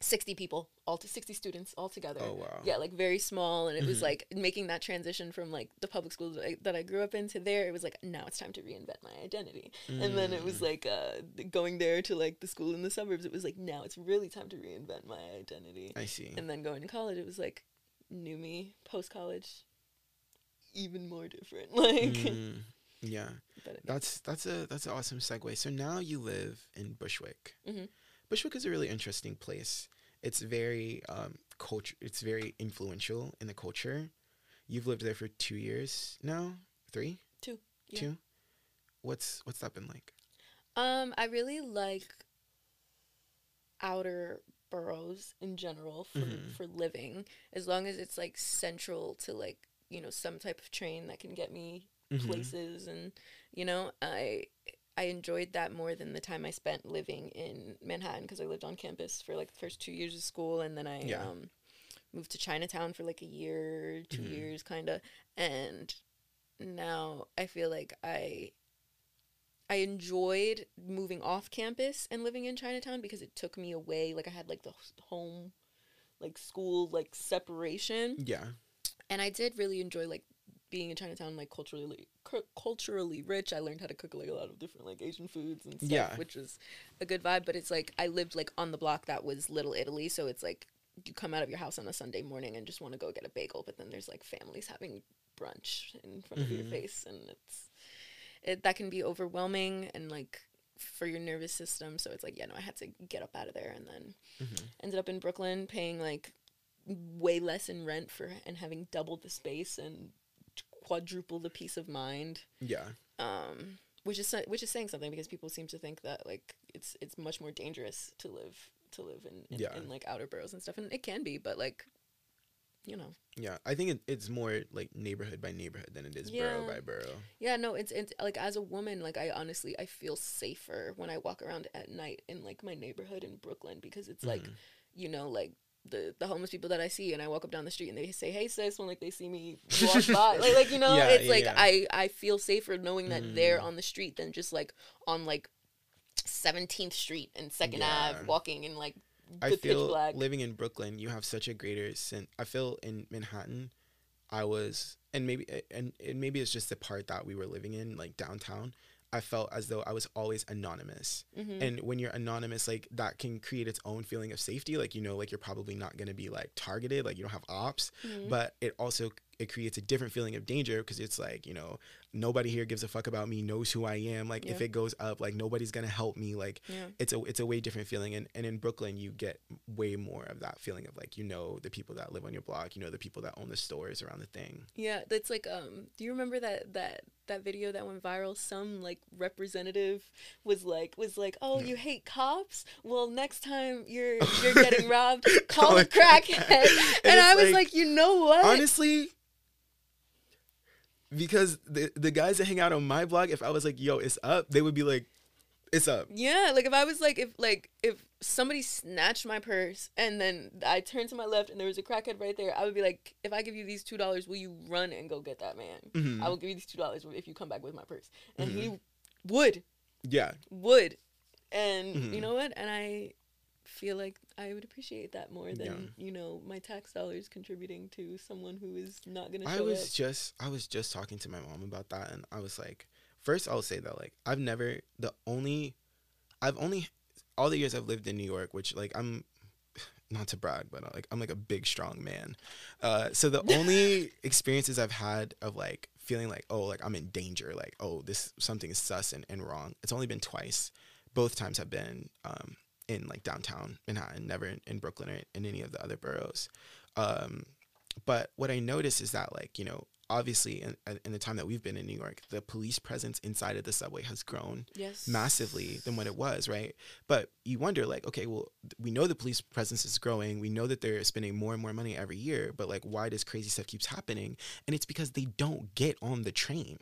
sixty people, all to sixty students all together. Oh wow. Yeah, like very small, and it was Mhm. like making that transition from like the public school that I, that I grew up in to there. It was like now it's time to reinvent my identity, and then it was Mm. like uh, going there to like the school in the suburbs. It was like now it's really time to reinvent my identity, I see. and then going to college, it was like new me post college, even more different. [LAUGHS] Like, Mm, yeah. That's that's a that's an awesome segue. So now you live in Bushwick. Mhm. Bushwick is a really interesting place. It's very um culture. It's very influential in the culture. You've lived there for two years now, three, Two, yeah. two. What's what's that been like? Um, I really like outer boroughs in general for Mhm. for living, as long as it's like central to like you know some type of train that can get me Mhm. places, and you know I I enjoyed that more than the time I spent living in Manhattan because I lived on campus for like the first two years of school, and then I Yeah. um moved to Chinatown for like a year, 2 Mhm. years, kind of, and now I feel like I I enjoyed moving off campus and living in Chinatown because it took me away. Like I had like the home, like school, like separation, Yeah. And I did really enjoy like being in Chinatown, like culturally cu- culturally rich. I learned how to cook like a lot of different like Asian foods and stuff, Yeah. which was a good vibe. But it's like I lived like on the block that was Little Italy, so it's like you come out of your house on a Sunday morning and just want to go get a bagel, but then there's like families having brunch in front of your Mhm. face, and it's it that can be overwhelming and like for your nervous system. So it's like yeah, no, I had to get up out of there, and then Mhm. ended up in Brooklyn paying like way less in rent for and having double the space and quadruple the peace of mind Yeah. um which is which is saying something because people seem to think that like it's it's much more dangerous to live to live in in, Yeah. in like outer boroughs and stuff and it can be but like you know Yeah. I think it, it's more like neighborhood by neighborhood than it is borough by borough. yeah no it's it's like as a woman like i honestly i feel safer when i walk around at night in like my neighborhood in brooklyn because it's like Mhm. you know like the the homeless people that I see, and I walk up down the street and they say, "Hey sis," when like they see me [LAUGHS] walk by, like like you know, Yeah, it's yeah, like yeah. I I feel safer knowing that they're Mm. on the street than just like on like Seventeenth Street and Second. Ave walking in like the I feel black. living in Brooklyn, you have such a greater sense. I feel in Manhattan, I was, and maybe, and, and maybe it's just the part that we were living in, like downtown. I felt as though I was always anonymous. Mhm. And when you're anonymous, like that can create its own feeling of safety. Like, you know, like you're probably not going to be like targeted, like you don't have ops, Mhm. but it also it creates a different feeling of danger because it's like, you know, nobody here gives a fuck about me, knows who I am. Like if it goes up, like nobody's to help me. Like yeah. it's a it's a way different feeling and, and in brooklyn you get way more of that feeling of like you know the people that live on your block you know the people that own the stores around the thing Yeah, that's like um do you remember that that that video that went viral some like representative was like was like, "Oh, you hate cops? Well, next time you're [LAUGHS] you're getting robbed, call a a crackhead." crackhead. [LAUGHS] and And I was like, like, "You know what?" honestly because the the guys that hang out on my blog if i was like yo it's up they would be like it's up Yeah, like if I was like if like if somebody snatched my purse and then I turned to my left and there was a crackhead right there, I would be like, if I give you these two dollars, will you run and go get that man? Mhm. I will give you these two dollars if you come back with my purse. And Mm-hmm. he would, yeah would, and Mhm. you know what? And I feel like I would appreciate that more than you know my tax dollars contributing to someone who is not gonna I was up. just I was just talking to my mom about that and I was like first I'll say that like I've never the only I've only all the years I've lived in New York which like I'm [LAUGHS] not to brag but like I'm like a big strong man. Uh so the [LAUGHS] only experiences I've had of like feeling like oh like I'm in danger like oh this something is sus and, and wrong. It's only been twice. Both times have been um in like downtown Manhattan, never in, in Brooklyn or in any of the other boroughs. Um but what I notice is that, like, you know, obviously in, in the time that we've been in New York, the police presence inside of the subway has grown yes, massively than what it was, right? But you wonder, like, okay, well, we know the police presence is growing. We know that they're spending more and more money every year, but like, why does crazy stuff keeps happening? And it's because they don't get on the train.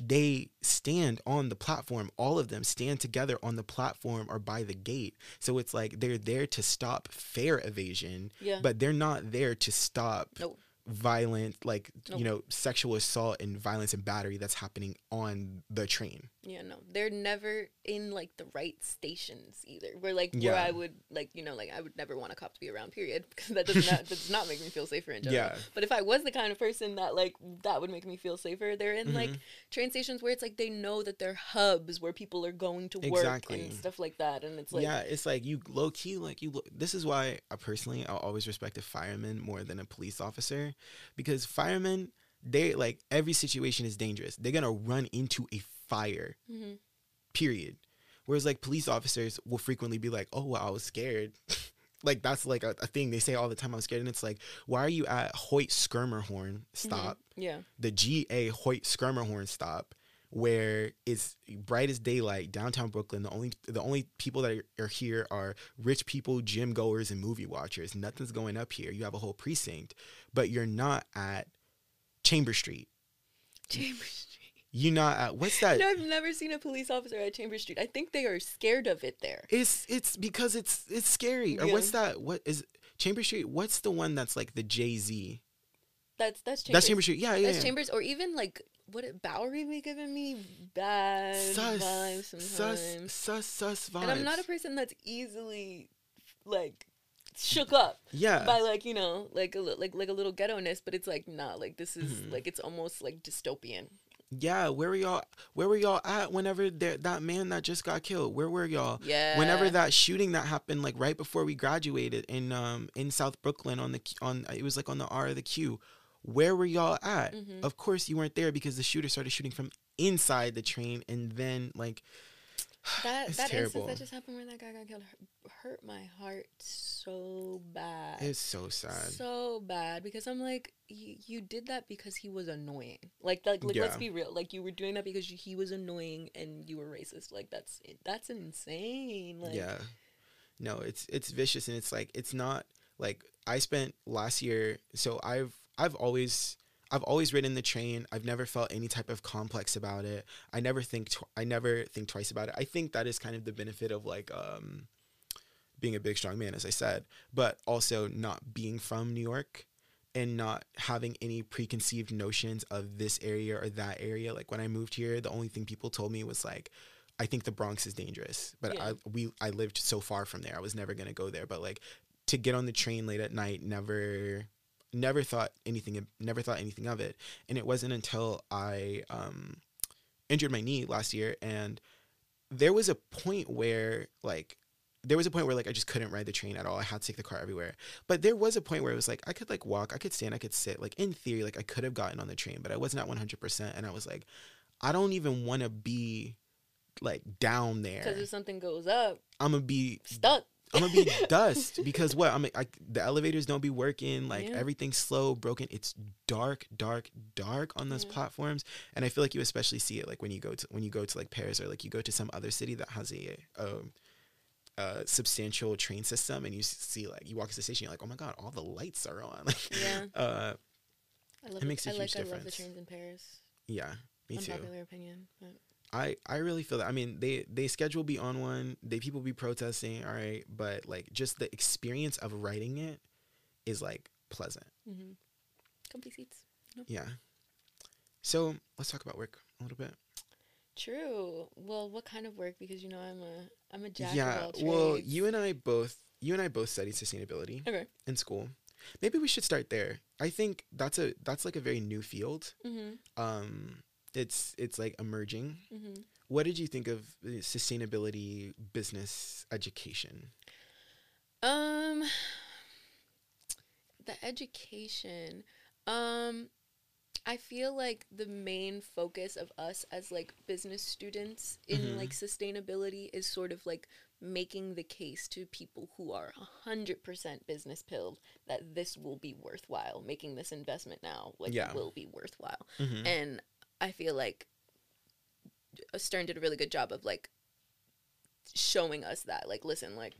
They stand on the platform. All of them stand together on the platform or by the gate. So it's like they're there to stop fare evasion, Yeah. but they're not there to stop Nope. Violent, like Nope. you know, sexual assault and violence and battery that's happening on the train. Yeah, no, they're never in like the right stations either. Where like where I would like you know like I would never want a cop to be around. Period, [LAUGHS] because that does not does not make me feel safer in general. Yeah. But if I was the kind of person that like that would make me feel safer, they're in like Mhm. train stations where it's like they know that they're hubs where people are going to work Exactly. and stuff like that, and it's like yeah, it's like you low key, like you. Lo- this is why I personally I'll always respect a fireman more than a police officer, because firemen they like every situation is dangerous. They're gonna run into a fire. Mhm. Period. Whereas like police officers will frequently be like, "Oh, well, I was scared." [LAUGHS] like that's like a, a thing they say all the time. I'm scared, and it's like, why are you at Hoyt Schermerhorn stop? yeah, the GA Hoyt Schermerhorn stop, where it's bright as daylight downtown Brooklyn. The only the only people that are, are here are rich people, gym goers, and movie watchers. Nothing's going up here. You have a whole precinct, but you're not at Chamber Street. Chamber Street. You're not at what's that? Know, I've never seen a police officer at Chamber Street. I think they are scared of it there. It's it's because it's it's scary. Or what's that? What is Chamber Street? What's the one that's like the Jay Z? That's that's Chambers. That's Chamber Street. Yeah, yeah. That's yeah. Chambers, or even like what it Bowery be giving me bad sus, vibes sometimes. sus, sus vibes. and I'm not a person that's easily like shook up yeah. by like you know like a like like a little ghetto ness, but it's like nah, like this is Mhm. like it's almost like dystopian. Yeah, where were y'all? Where were y'all at whenever there, that man that just got killed? Where were y'all? Yeah. Whenever that shooting that happened, like right before we graduated in um in South Brooklyn on the on it was like on the R of the Q. Where were y'all at? Mhm. Of course you weren't there because the shooter started shooting from inside the train, and then like [SIGHS] that that terrible. instance that just happened where that guy got killed hurt my heart so bad. it's so sad. so bad because I'm like, you, you did that because he was annoying. Like, like, like let's be real. Like, you were doing that because you, he was annoying and you were racist. Like, that's that's insane. Like, yeah no it's it's vicious and it's like it's not like i spent last year so i've i've always i've always ridden the train i've never felt any type of complex about it i never think tw- i never think twice about it i think that is kind of the benefit of like um being a big strong man as I said, but also not being from New York and not having any preconceived notions of this area or that area. Like when I moved here, the only thing people told me was like I think the Bronx is dangerous, but Yeah. I we I lived so far from there. I was never going to go there, but like to get on the train late at night never never thought anything never thought anything of it. And it wasn't until I um injured my knee last year and there was a point where like there was a point where like I just couldn't ride the train at all. I had to take the car everywhere. But there was a point where it was like I could like walk, I could stand, I could sit. Like in theory, like I could have gotten on the train, but I was not 100%. And I was like, I don't even want to be like down there. Because if something goes up, I'm gonna be stuck. I'm gonna be [LAUGHS] dust because what I'm I, the elevators don't be working like Yeah. everything's slow broken it's dark dark dark on those Yeah. platforms and I feel like you especially see it like when you go to when you go to like Paris or like you go to some other city that has a um substantial train system and you see like you walk to the station you're like oh my god all the lights are on like [LAUGHS] Yeah. uh I love It makes a I huge like I love the trains in Paris. yeah me too Unpopular opinion. But I I really feel that. I mean, they they schedule be on one. They people be protesting. All right, but like just the experience of writing it is like pleasant. Mm-hmm. comfy seats. Yeah. So let's talk about work a little bit. True. Well, what kind of work? Because you know I'm a I'm a jack yeah. Well, you and I both you and I both studied sustainability Okay. in school. Maybe we should start there. I think that's a that's like a very new field. Mhm. Um, it's it's like emerging. Mhm. What did you think of sustainability business education? Um, the education. Um, I feel like the main focus of us as like business students in Mhm. like sustainability is sort of like making the case to people who are 100% business pilled that this will be worthwhile making this investment now like Yeah. will be worthwhile Mhm. and i feel like stern did a really good job of like showing us that like listen like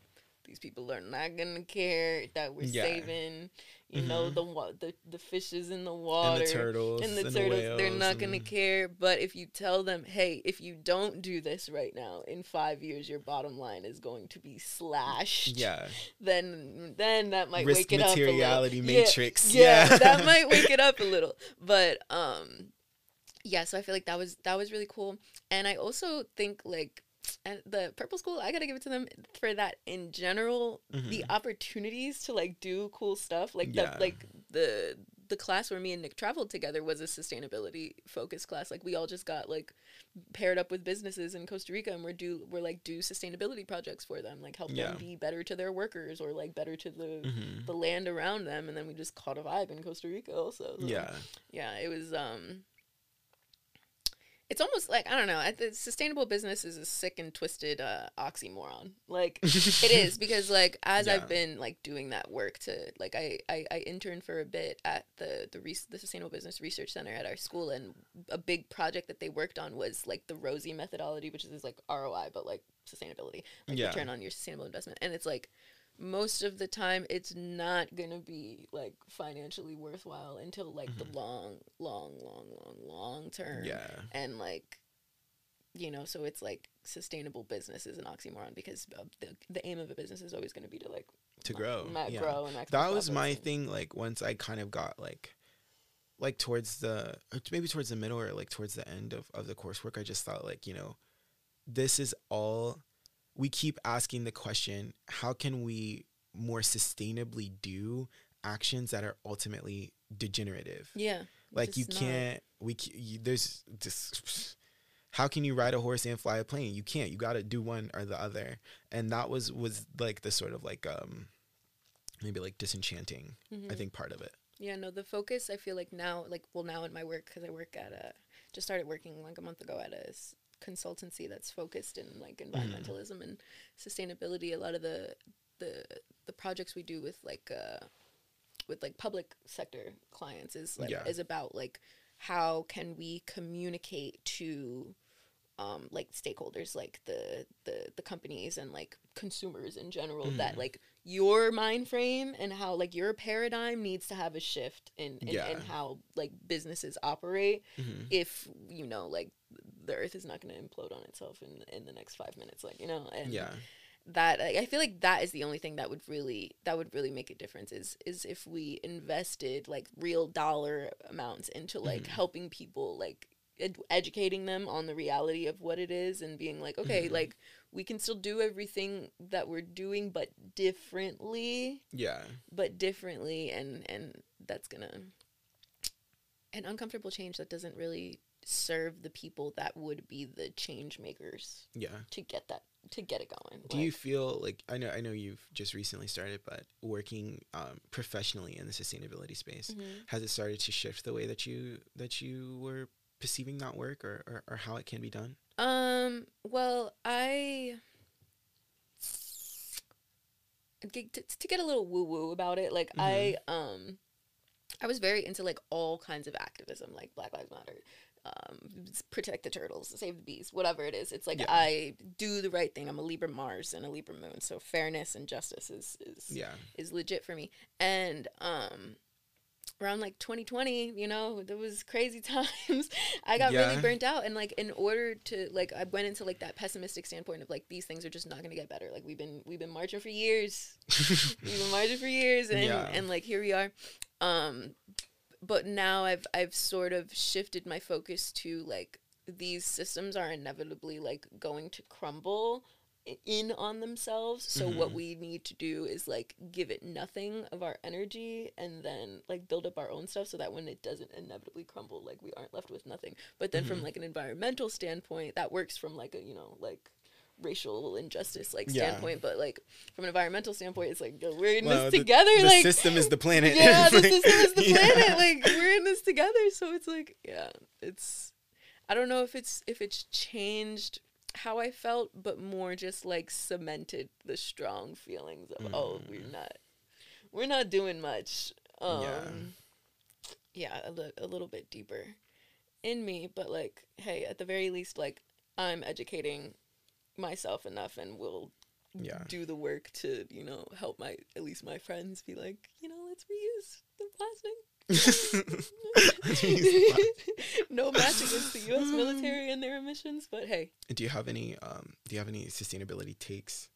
these people are not gonna care that we're Yeah. saving you know Mhm. the wa- the the fishes in the water and the turtles and the and turtles they're not gonna and- care but if you tell them hey if you don't do this right now in five years your bottom line is going to be slashed Yeah. then then that might Risk wake it up a materiality little. Yeah, matrix. yeah, Yeah. that might [LAUGHS] wake it up a little but um yeah so i feel like that was that was really cool and i also think like and the purple school i gotta give it to them for that in general the Mhm. opportunities to like do cool stuff like Yeah. the like the the class where me and nick traveled together was a sustainability focused class like we all just got like paired up with businesses in costa rica and we're do we're like do sustainability projects for them like help Yeah. them be better to their workers or like better to the Mhm. the land around them and then we just caught a vibe in Costa Rica also. So, Yeah. Yeah, it was um it's almost like I don't know. The Sustainable business is a sick and twisted uh, oxymoron. Like it is [LAUGHS] because like as Yeah. I've been like doing that work to like I I, I interned for a bit at the the the Sustainable Business Research Center at our school and a big project that they worked on was like the ROSI methodology, which is like ROI but like sustainability, like Yeah. return on your sustainable investment, and it's like most of the time it's not gonna be like financially worthwhile until like the long long long long long term Yeah. and like you know so it's like sustainable business is an oxymoron because uh, the, the aim of a business is always going to be to like To grow. yeah. grow and That was my and- thing. Like once I kind of got like, like towards the or maybe towards the middle or like towards the end of of the coursework, I just thought like you know, this is all. We keep asking the question: How can we more sustainably do actions that are ultimately degenerative? yeah like you just not. can't we you, there's just how can you ride a horse and fly a plane you can't you got to do one or the other and that was was like the sort of like um maybe like disenchanting i Mhm. think part of it yeah no the focus i feel like now like well now in my work because i work at a just started working like a month ago at a consultancy that's focused in like Mm-hmm. environmentalism and sustainability a lot of the the the projects we do with like uh with like public sector clients is like Yeah. is about like how can we communicate to um, like stakeholders like the, the the companies and like consumers in general Mhm. that like your mind frame and how like your paradigm needs to have a shift in in, Yeah. in how like businesses operate Mhm. if you know like the earth is not going to implode on itself in in the next five minutes like you know and yeah that I I feel like that is the only thing that would really that would really make a difference is is if we invested like real dollar amounts into like Mhm. helping people like ed- educating them on the reality of what it is and being like okay Mhm. like we can still do everything that we're doing but differently Yeah. but differently and and that's gonna an uncomfortable change that doesn't really serve the people that would be the change makers Yeah. to get that to get it going Do you feel like I know I know you've just recently started, but working um, professionally in the sustainability space, mhm. has it started to shift the way that you that you were perceiving that work or, or, or how it can be done? Um. Well, I to, to get a little woo woo about it. Like I um, I was very into like all kinds of activism, like Black Lives Matter, um, protect the turtles, save the bees, whatever it is. It's like Yeah. I do the right thing. I'm a Libra Mars and a Libra Moon, so fairness and justice is is Yeah. is legit for me. And um around like 2020, you know, there was crazy [LAUGHS] times. I got Yeah. really burnt out and like in order to like I went into like that pessimistic standpoint of like these things are just not going to get better. Like we've been we've been marching for years. [LAUGHS] we've been marching for years and and like here we are. Um but now I've I've sort of shifted my focus to like these systems are inevitably like going to crumble in on themselves. So what Mhm. we need to do is like give it nothing of our energy and then like build up our own stuff so that when it doesn't inevitably crumble, like we aren't left with nothing. But then from Mhm. like an environmental standpoint, that works from like a, you know, like racial injustice like Yeah. standpoint but like from an environmental standpoint it's like we're in Well, this the- together the like system is the [LAUGHS] planet. yeah, [LAUGHS] the system is the [LAUGHS] yeah. planet. Like we're in this together. So it's like, yeah, it's. I don't know if it's if it's changed how I felt, but more just like cemented the strong feelings of oh, we're Mm. not, we're not doing much. Um, Yeah. yeah, a, li- a little bit deeper in me, but like, hey, at the very least, like I'm educating myself enough, and will Yeah. do the work to you know help my at least my friends be like you know let's reuse the plastic [LAUGHS] no match against the U.S. military and their emissions, but hey, do you have any um do you have any sustainability takes?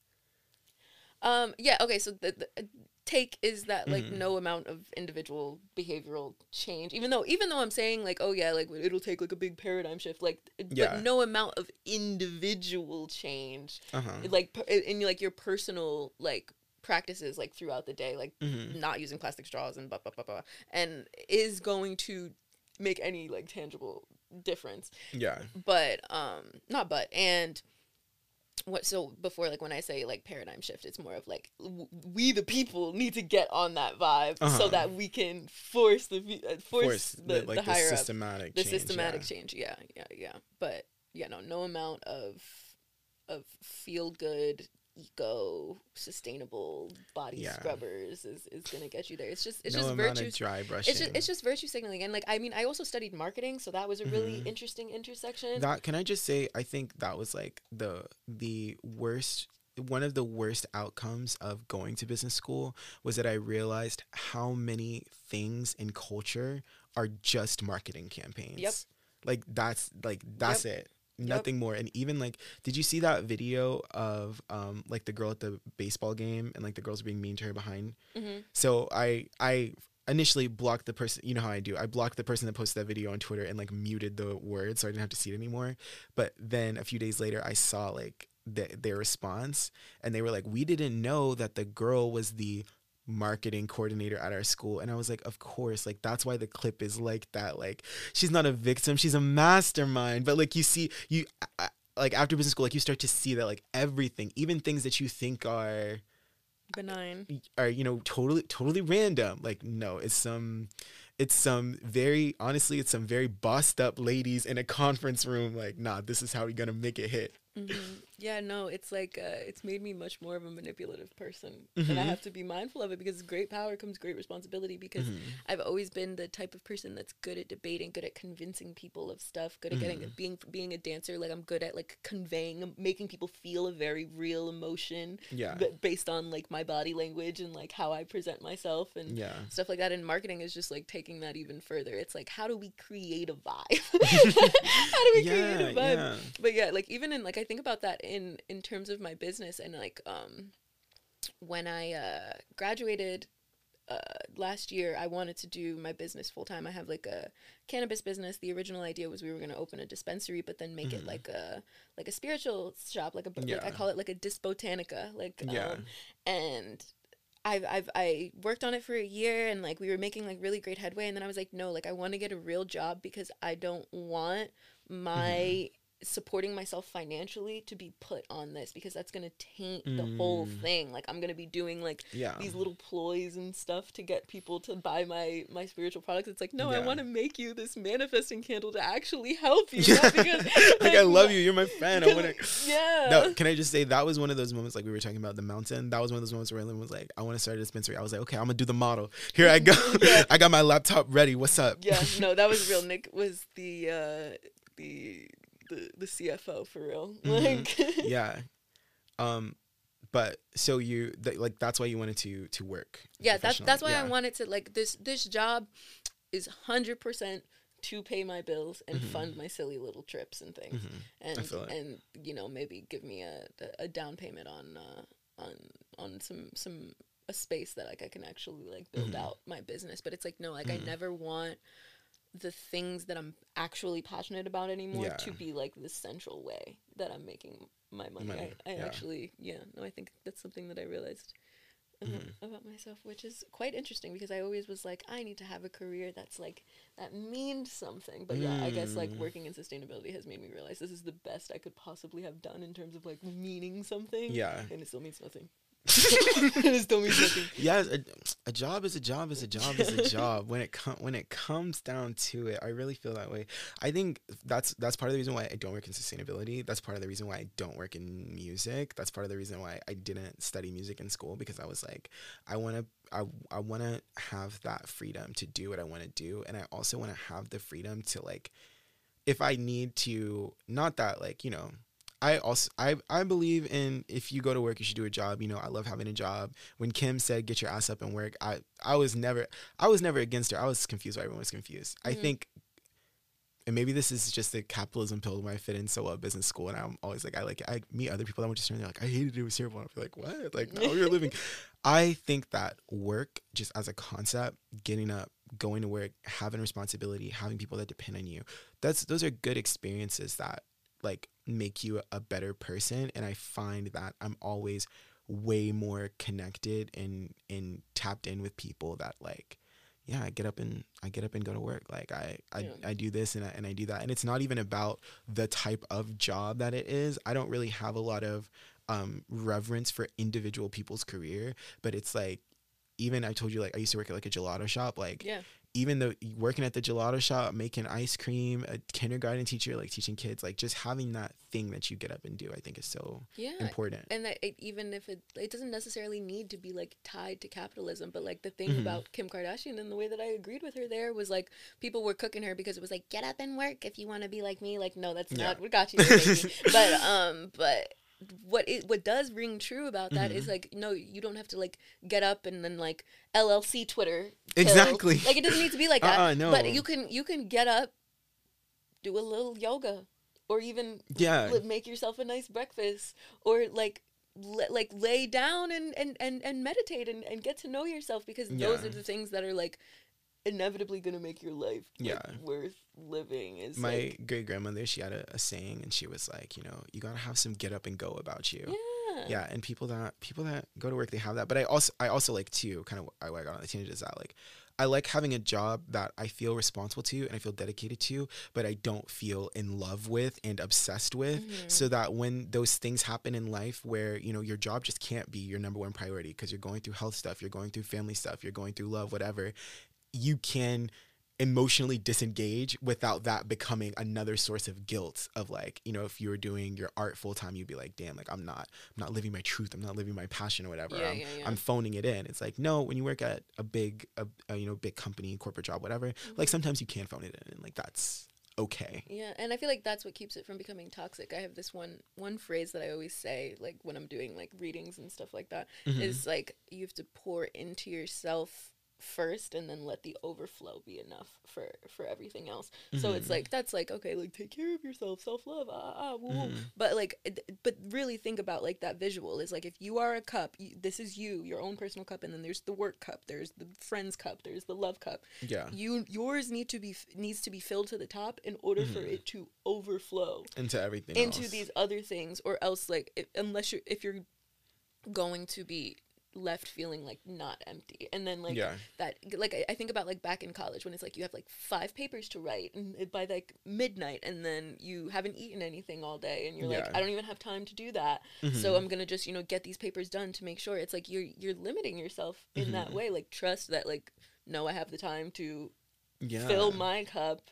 um, yeah, okay. So the, the take is that like Mhm. no amount of individual behavioral change, even though even though I'm saying like oh yeah, like it'll take like a big paradigm shift, like Yeah. but no amount of individual change, Uh-huh. like in like your personal like practices like throughout the day, like Mhm. not using plastic straws and blah blah blah blah, and is going to make any like tangible difference. Yeah. But um, not but and what so before like when I say like paradigm shift, it's more of like w- we the people need to get on that vibe Uh-huh. so that we can force the uh, force, Force the, the, the, like the, higher up systematic the change, systematic yeah. change. Yeah, yeah, yeah. But yeah, no, no amount of of feel good, eco, sustainable body Yeah. scrubbers is, is gonna get you there. It's just it's no just virtue. dry brushing. It's just it's just virtue signaling, and like I mean, I also studied marketing, so that was a really Mhm. interesting intersection. that can I just say I think that was like the the worst one of the worst outcomes of going to business school was that I realized how many things in culture are just marketing campaigns. Yep. Like that's like that's it. Nothing more. And even like did you see that video of um like the girl at the baseball game and like the girls being mean to her behind? hmm So I I initially blocked the person you know how I do. I blocked the person that posted that video on Twitter and like muted the word so I didn't have to see it anymore. But then a few days later I saw like the, their response and they were like we didn't know that the girl was the marketing coordinator at our school and I was like of course like that's why the clip is like that like she's not a victim she's a mastermind. But like you see you like after business school like you start to see that like everything even things that you think are Benign. are you know totally totally random. Like no it's some it's some very honestly it's some very bossed up ladies in a conference room like nah this is how we're gonna make it hit. Hmm Yeah, no, it's like uh, it's made me much more of a manipulative person, and I Mhm. have to be mindful of it because great power comes great responsibility. Because Mhm. I've always been the type of person that's good at debating, good at convincing people of stuff, good at getting Mhm. being being a dancer. Like I'm good at like conveying, making people feel a very real emotion, yeah but based on like my body language and like how I present myself and yeah stuff like that. And marketing is just like taking that even further. It's like how do we create a vibe? [LAUGHS] [LAUGHS] how do we create a vibe? yeah But yeah, like even in like I think about that in in in terms of my business and like um when I uh graduated uh, last year I wanted to do my business full time. I have like a cannabis business. The original idea was we were going to open a dispensary, but then make it Mhm. like a like a spiritual shop, like a like I call it like a disbotanica, like Yeah. um, and I've I've I worked on it for a year and like we were making like really great headway and then I was like no like I want to get a real job because I don't want my supporting myself financially to be put on this because that's going to taint the whole Mm. thing like I'm going to be doing like Yeah. these little ploys and stuff to get people to buy my my spiritual products it's like no I want to make you this manifesting candle to actually help [LAUGHS] you Yeah. because [LAUGHS] like I love you. You're my friend. I want to. [LAUGHS] yeah No, can I just say that was one of those moments like we were talking about the mountain. That was one of those moments where Lynn was like, "I want to start a dispensary." I was like, "Okay, I'm gonna do the model. Here I go. Yeah. I got my laptop ready. What's up?" yeah no that was real nick was the uh the the, the cfo for real [LAUGHS] Mhm. like [LAUGHS] yeah. Um, but so you th- like that's why you wanted to to work. yeah that's that's why i wanted to like this this job is 100% to pay my bills and Mhm. fund my silly little trips and things Mhm. and and you know maybe give me a a down payment on uh on on some some a space that like I can actually like build Mhm. out my business but it's like no like I Mhm. never want the things that I'm actually passionate about anymore Yeah. to be like the central way that I'm making my money. Money, I, I yeah. actually yeah, no I think that's something that I realized uh, Mhm. about myself which is quite interesting because I always was like I need to have a career that's like that means something but yeah I guess like Mm. working in sustainability has made me realize this is the best I could possibly have done in terms of like meaning something Yeah. and it still means nothing [LAUGHS] it still means nothing yeah, a, a job is a job is a job is a [LAUGHS] job. When it com- when it comes down to it, I really feel that way. I think that's that's part of the reason why I don't work in sustainability. That's part of the reason why I don't work in music. That's part of the reason why I didn't study music in school because I was like, I want to I, I want to have that freedom to do what I want to do and I also want to have the freedom to like if I need to not that like, you know, I also I I believe in if you go to work you should do a job. You know, I love having a job. When Kim said get your ass up and work, I I was never I was never against her. I was confused why everyone was confused. I Mhm. think and maybe this is just the capitalism pill where I fit in so well at business school and I'm always like I like I meet other people that went to Stern, they're like, I hated it, it was terrible. And I'm like, what? Like no, you're [LAUGHS] living. I think that work just as a concept, getting up, going to work, having responsibility, having people that depend on you, that's those are good experiences that like make you a better person and i find that i'm always way more connected and and tapped in with people that like yeah i get up and i get up and go to work. Like i i, Yeah. I do this and I, and I do that. And it's not even about the type of job that it is. I don't really have a lot of um reverence for individual people's career but it's like even i told you like i used to work at like a gelato shop. Like yeah even though working at the gelato shop, making ice cream, a kindergarten teacher, like teaching kids, like just having that thing that you get up and do, I think is so yeah important. and that it, even if it it doesn't necessarily need to be like tied to capitalism but like the thing Mhm. about kim kardashian and the way that i agreed with her there was like people were cooking her because it was like get up and work if you want to be like me like no that's Yeah. not what got you [LAUGHS] but um but what it what does ring true about that is Mhm. like no you don't have to like get up and then like llc twitter till- Exactly. like it doesn't need to be like [LAUGHS] that Uh-uh, no. but you can you can get up do a little yoga or even Yeah. li- make yourself a nice breakfast or like l- like lay down and and and, and meditate and, and get to know yourself because those are the things that are like inevitably gonna make your life like, Yeah. worth living is My like great grandmother, she had a, a saying, and she was like, you know, you gotta have some get up and go about you. yeah Yeah, and people that people that go to work, they have that. But I also I also like too, kind of I, I got on the tangent is that like I like having a job that I feel responsible to and I feel dedicated to, but I don't feel in love with and obsessed with. Mhm. So that when those things happen in life where, you know, your job just can't be your number one priority because you're going through health stuff, you're going through family stuff, you're going through love, whatever, you can emotionally disengage without that becoming another source of guilt of like you know if you were doing your art full time you'd be like damn like i'm not i'm not living my truth i'm not living my passion or whatever Yeah, I'm, yeah, yeah. I'm phoning it in it's like no when you work at a big a, a you know big company corporate job whatever like sometimes you can phone it in and like that's okay Yeah, and I feel like that's what keeps it from becoming toxic. I have this one one phrase that I always say, like when I'm doing like readings and stuff like that, is Mhm. like you have to pour into yourself first and then let the overflow be enough for for everything else so it's Mhm. like that's like okay like take care of yourself self-love ah, ah, woo, woo. Mhm. but like but really think about like that visual is like if you are a cup you, this is you your own personal cup and then there's the work cup there's the friends cup there's the love cup Yeah. you yours need to be needs to be filled to the top in order for Mhm. it to overflow Into everything. into else. these other things or else like if, unless you're if you're going to be left feeling like not empty and then like yeah. that like I, I think about like back in college when it's like you have like five papers to write and it, by like midnight and then you haven't eaten anything all day and you're like i don't even have time to do that so Mhm. i'm gonna just you know get these papers done to make sure it's like you're you're limiting yourself in that Mhm. way like trust that like no i have the time to yeah. fill my cup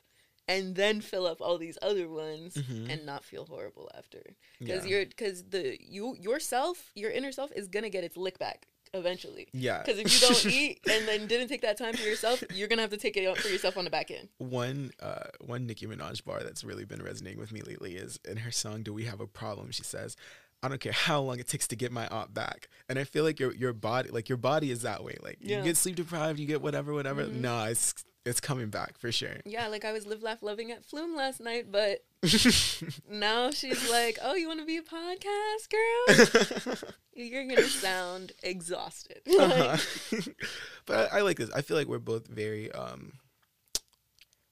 and then fill up all these other ones Mhm. and not feel horrible after because yeah. you're because the you yourself your inner self is gonna get its lick back eventually yeah. because if you don't [LAUGHS] eat and then didn't take that time for yourself you're gonna have to take it out for yourself on the back end one uh one Nicki Minaj bar that's really been resonating with me lately is in her song "Do We Have a Problem." She says, "I don't care how long it takes to get my aunt back," and I feel like your your body like your body is that way. Like Yeah. you get sleep deprived, you get whatever, whatever. Mhm. Nah, it's it's coming back for sure. yeah like i was live laugh loving at flume last night but [LAUGHS] now she's like oh you want to be a podcast girl [LAUGHS] you're gonna sound exhausted uh-huh. [LAUGHS] but I, I like this. I feel like we're both very um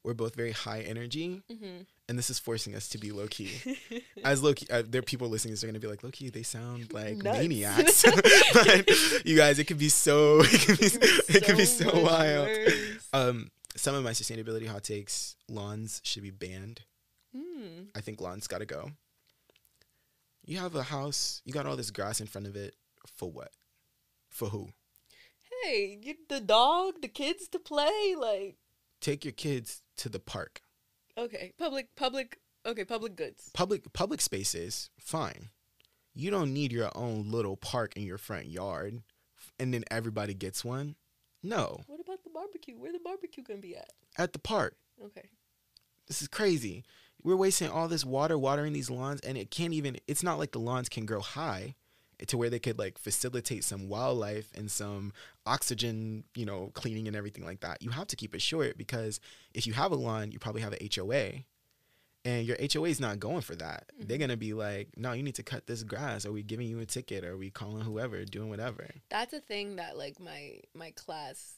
we're both very high energy mhm. and this is forcing us to be low key. As low key, uh, there are people listening who are gonna be like, low key, they sound like Nuts. maniacs. but you guys, it could be so, it could be, it could be so wild. worse. Um, some of my sustainability hot takes: lawns should be banned. Hmm. I think lawns gotta go. You have a house, you got all this grass in front of it. For what? For who? hey you, the dog the kids to play like Take your kids to the park. okay public public okay public goods Public public spaces, fine. You don't need your own little park in your front yard, and then everybody gets one. No, what about the barbecue where the barbecue gonna be at at the park. okay This is crazy. We're wasting all this water watering these lawns, and it can't even. It's not like the lawns can grow high to where they could like facilitate some wildlife and some oxygen, you know, cleaning and everything like that. You have to keep it short because if you have a lawn, you probably have a HOA, and your HOA is not going for that. They're Mhm. gonna be like, "No, you need to cut this grass. Are we giving you a ticket? Are we calling whoever, doing whatever?" that's a thing that like my my class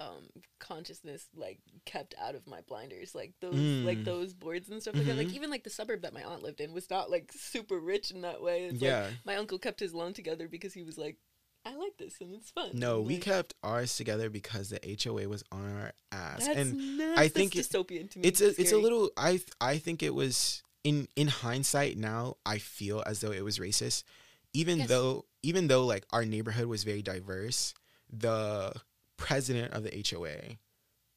um consciousness like kept out of my blinders like those like Mm. those boards and stuff like that like Mhm. even like the suburb that my aunt lived in was not like super rich in that way it's yeah. like my uncle kept his loan together because he was like i like this and it's fun no, And, we kept ours together because the HOA was on our ass, that's and nuts. I That's think it- dystopian to me it's a it's a little I I think it was in in hindsight now I feel as though it was racist even Yes. though even though like our neighborhood was very diverse the president of the HOA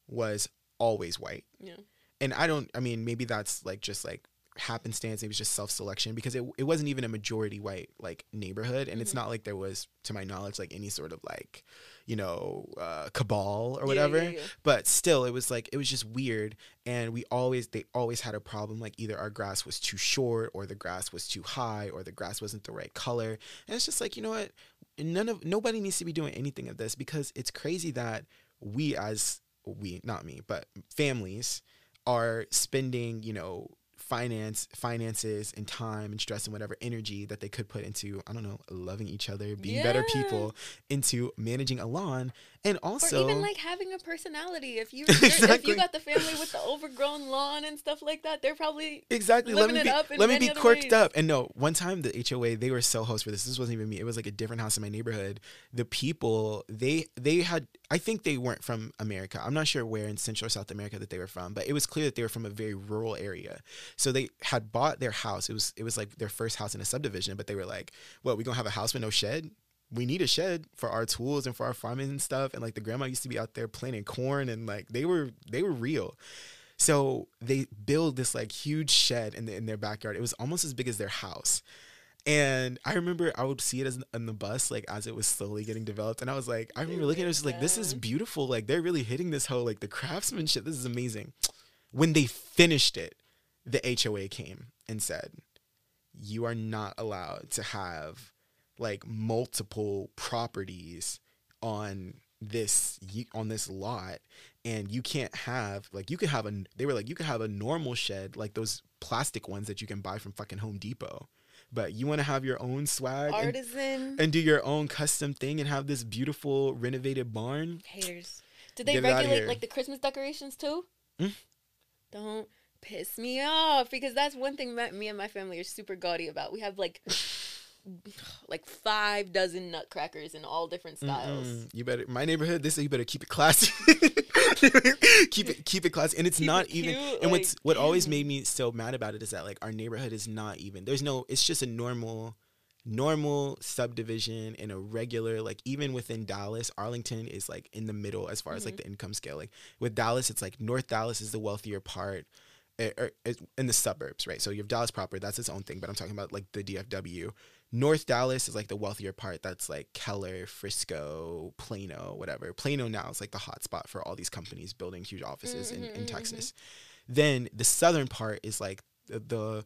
was always white. Yeah. And I don't I mean maybe that's like just like happenstance it was just self-selection because it, it wasn't even a majority white like neighborhood. And it's Mhm. not like there was to my knowledge like any sort of like you know uh, cabal or Yeah, whatever. yeah, yeah. but still it was like it was just weird. And we always they always had a problem like either our grass was too short or the grass was too high or the grass wasn't the right color. And it's just like you know what none of nobody needs to be doing anything of this because it's crazy that we as we not me but families are spending you know finance finances and time and stress and whatever energy that they could put into i don't know loving each other being better people into managing a lawn and also or even like having a personality. If you [LAUGHS] you're- if you got the family with the overgrown lawn and stuff like that, they're probably Exactly. Let me it be, let me be quirked ways. up. And no, one time the HOA they were so host for this. This wasn't even me. It was like a different house in my neighborhood. The people they they had I think they weren't from America. I'm not sure where in Central or South America that they were from, but it was clear that they were from a very rural area. So they had bought their house. It was it was like their first house in a subdivision, but they were like, "Well, we gonna have a house with no shed." We need a shed for our tools and for our farming and stuff. And like the grandma used to be out there planting corn and like they were they were real. So they build this like huge shed in the, in their backyard. It was almost as big as their house. And I remember I would see it as on the bus, like as it was slowly getting developed. And I was like, I remember looking at it, I was like, this is beautiful. Like they're really hitting this whole like the craftsmanship. This is amazing. When they finished it, the HOA came and said, You are not allowed to have like multiple properties on this on this lot and you can't have like you could have a they were like you could have a normal shed like those plastic ones that you can buy from fucking Home Depot but you want to have your own swag and, Artisan and do your own custom thing and have this beautiful renovated barn haters. Did they Get regulate like the Christmas decorations too? Mm. Don't piss me off because that's one thing that me and my family are super gaudy about. We have like [SIGHS] like five dozen nutcrackers in all different styles. Mm-mm. You better my neighborhood. This you better keep it classy. [LAUGHS] keep it keep it classy, and it's Keep not it even. cute, and what's like, what always made me so mad about it is that like our neighborhood is not even. There's no. It's just a normal, normal subdivision in a regular like even within Dallas, Arlington is like in the middle as far as Mm-hmm. like the income scale. Like with Dallas, it's like North Dallas is the wealthier part. Or, or in the suburbs, right? So you have Dallas proper, that's its own thing. But I'm talking about like the DFW. North Dallas is like the wealthier part. That's like Keller, Frisco, Plano, whatever. Plano now is like the hot spot for all these companies building huge offices in, in mm-hmm, mm-hmm, Texas. Mm-hmm. Then the southern part is like the the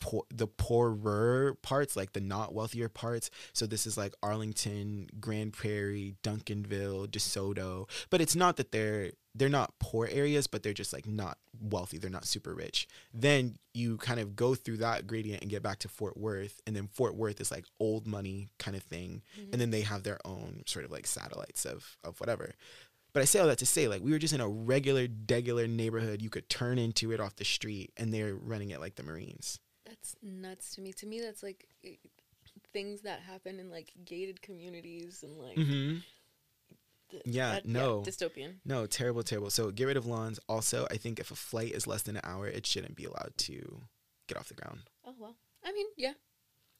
poor, the poorer parts, like the not wealthier parts. So this is like Arlington, Grand Prairie, Duncanville, DeSoto. But it's not that they're they're not poor areas, but they're just like not wealthy. They're not super rich. Then you kind of go through that gradient and get back to Fort Worth, and then Fort Worth is like old money kind of thing, mm-hmm. and then they have their own sort of like satellites of of whatever. But I say all that to say, like, we were just in a regular, degular neighborhood. You could turn into it off the street, and they're running it like the Marines. That's nuts to me. To me, that's like things that happen in like gated communities and like Mm-hmm. th- Yeah, that- no. dystopian. No, terrible, terrible. So get rid of lawns. Also, I think if a flight is less than an hour, it shouldn't be allowed to get off the ground. Oh well, I mean, yeah,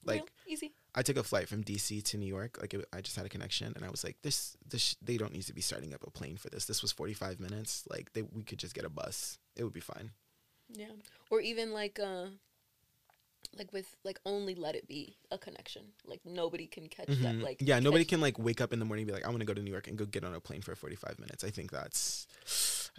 Like, real, easy. I took a flight from DC to New York. Like, it, I just had a connection, and I was like, "This, this, they don't need to be starting up a plane for this. This was forty five minutes. Like, they, we could just get a bus. It would be fine." Yeah, or even like uh, like with like only let it be a connection. Like nobody can catch that. Mhm. Like yeah, nobody can like wake up in the morning and be like, "I want to go to New York and go get on a plane for forty five minutes." I think that's,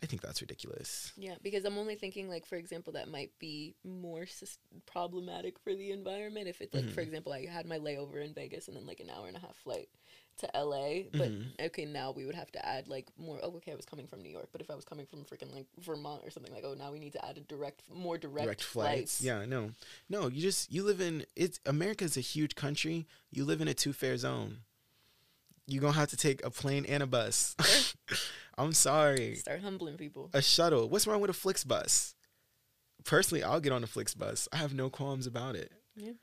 I think that's ridiculous. Yeah, because I'm only thinking like for example that might be more sys- problematic for the environment if it's like for Mhm. example I had my layover in Vegas and then like an hour and a half flight to LA, but Mhm. okay now we would have to add like more. Oh, okay, I was coming from New York, but if I was coming from freaking like Vermont or something like, oh now we need to add a direct, more direct, direct flights. flights. Yeah, no, no. You just you live in it's America's a huge country. You live in a two fare zone. You gonna have to take a plane and a bus. [LAUGHS] [LAUGHS] I'm sorry, Start humbling people. a shuttle. What's wrong with a Flix bus? Personally, I'll get on a Flix bus. I have no qualms about it. Yeah.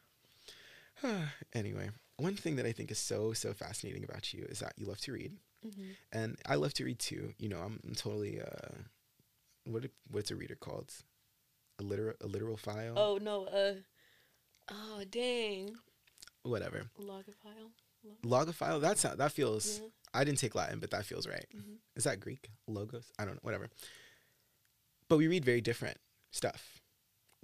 [SIGHS] anyway, one thing that I think is so so fascinating about you is that you love to read, hmm and I love to read too. You know, I'm, I'm totally uh, what what's a reader called? A literal a literal file. Oh no. Uh. Oh dang. Whatever. Logophile. Log- Logophile. That's how, that feels. Yeah. I didn't take Latin, but that feels right. Mhm. Is that Greek? Logos? I don't know. Whatever. But we read very different stuff,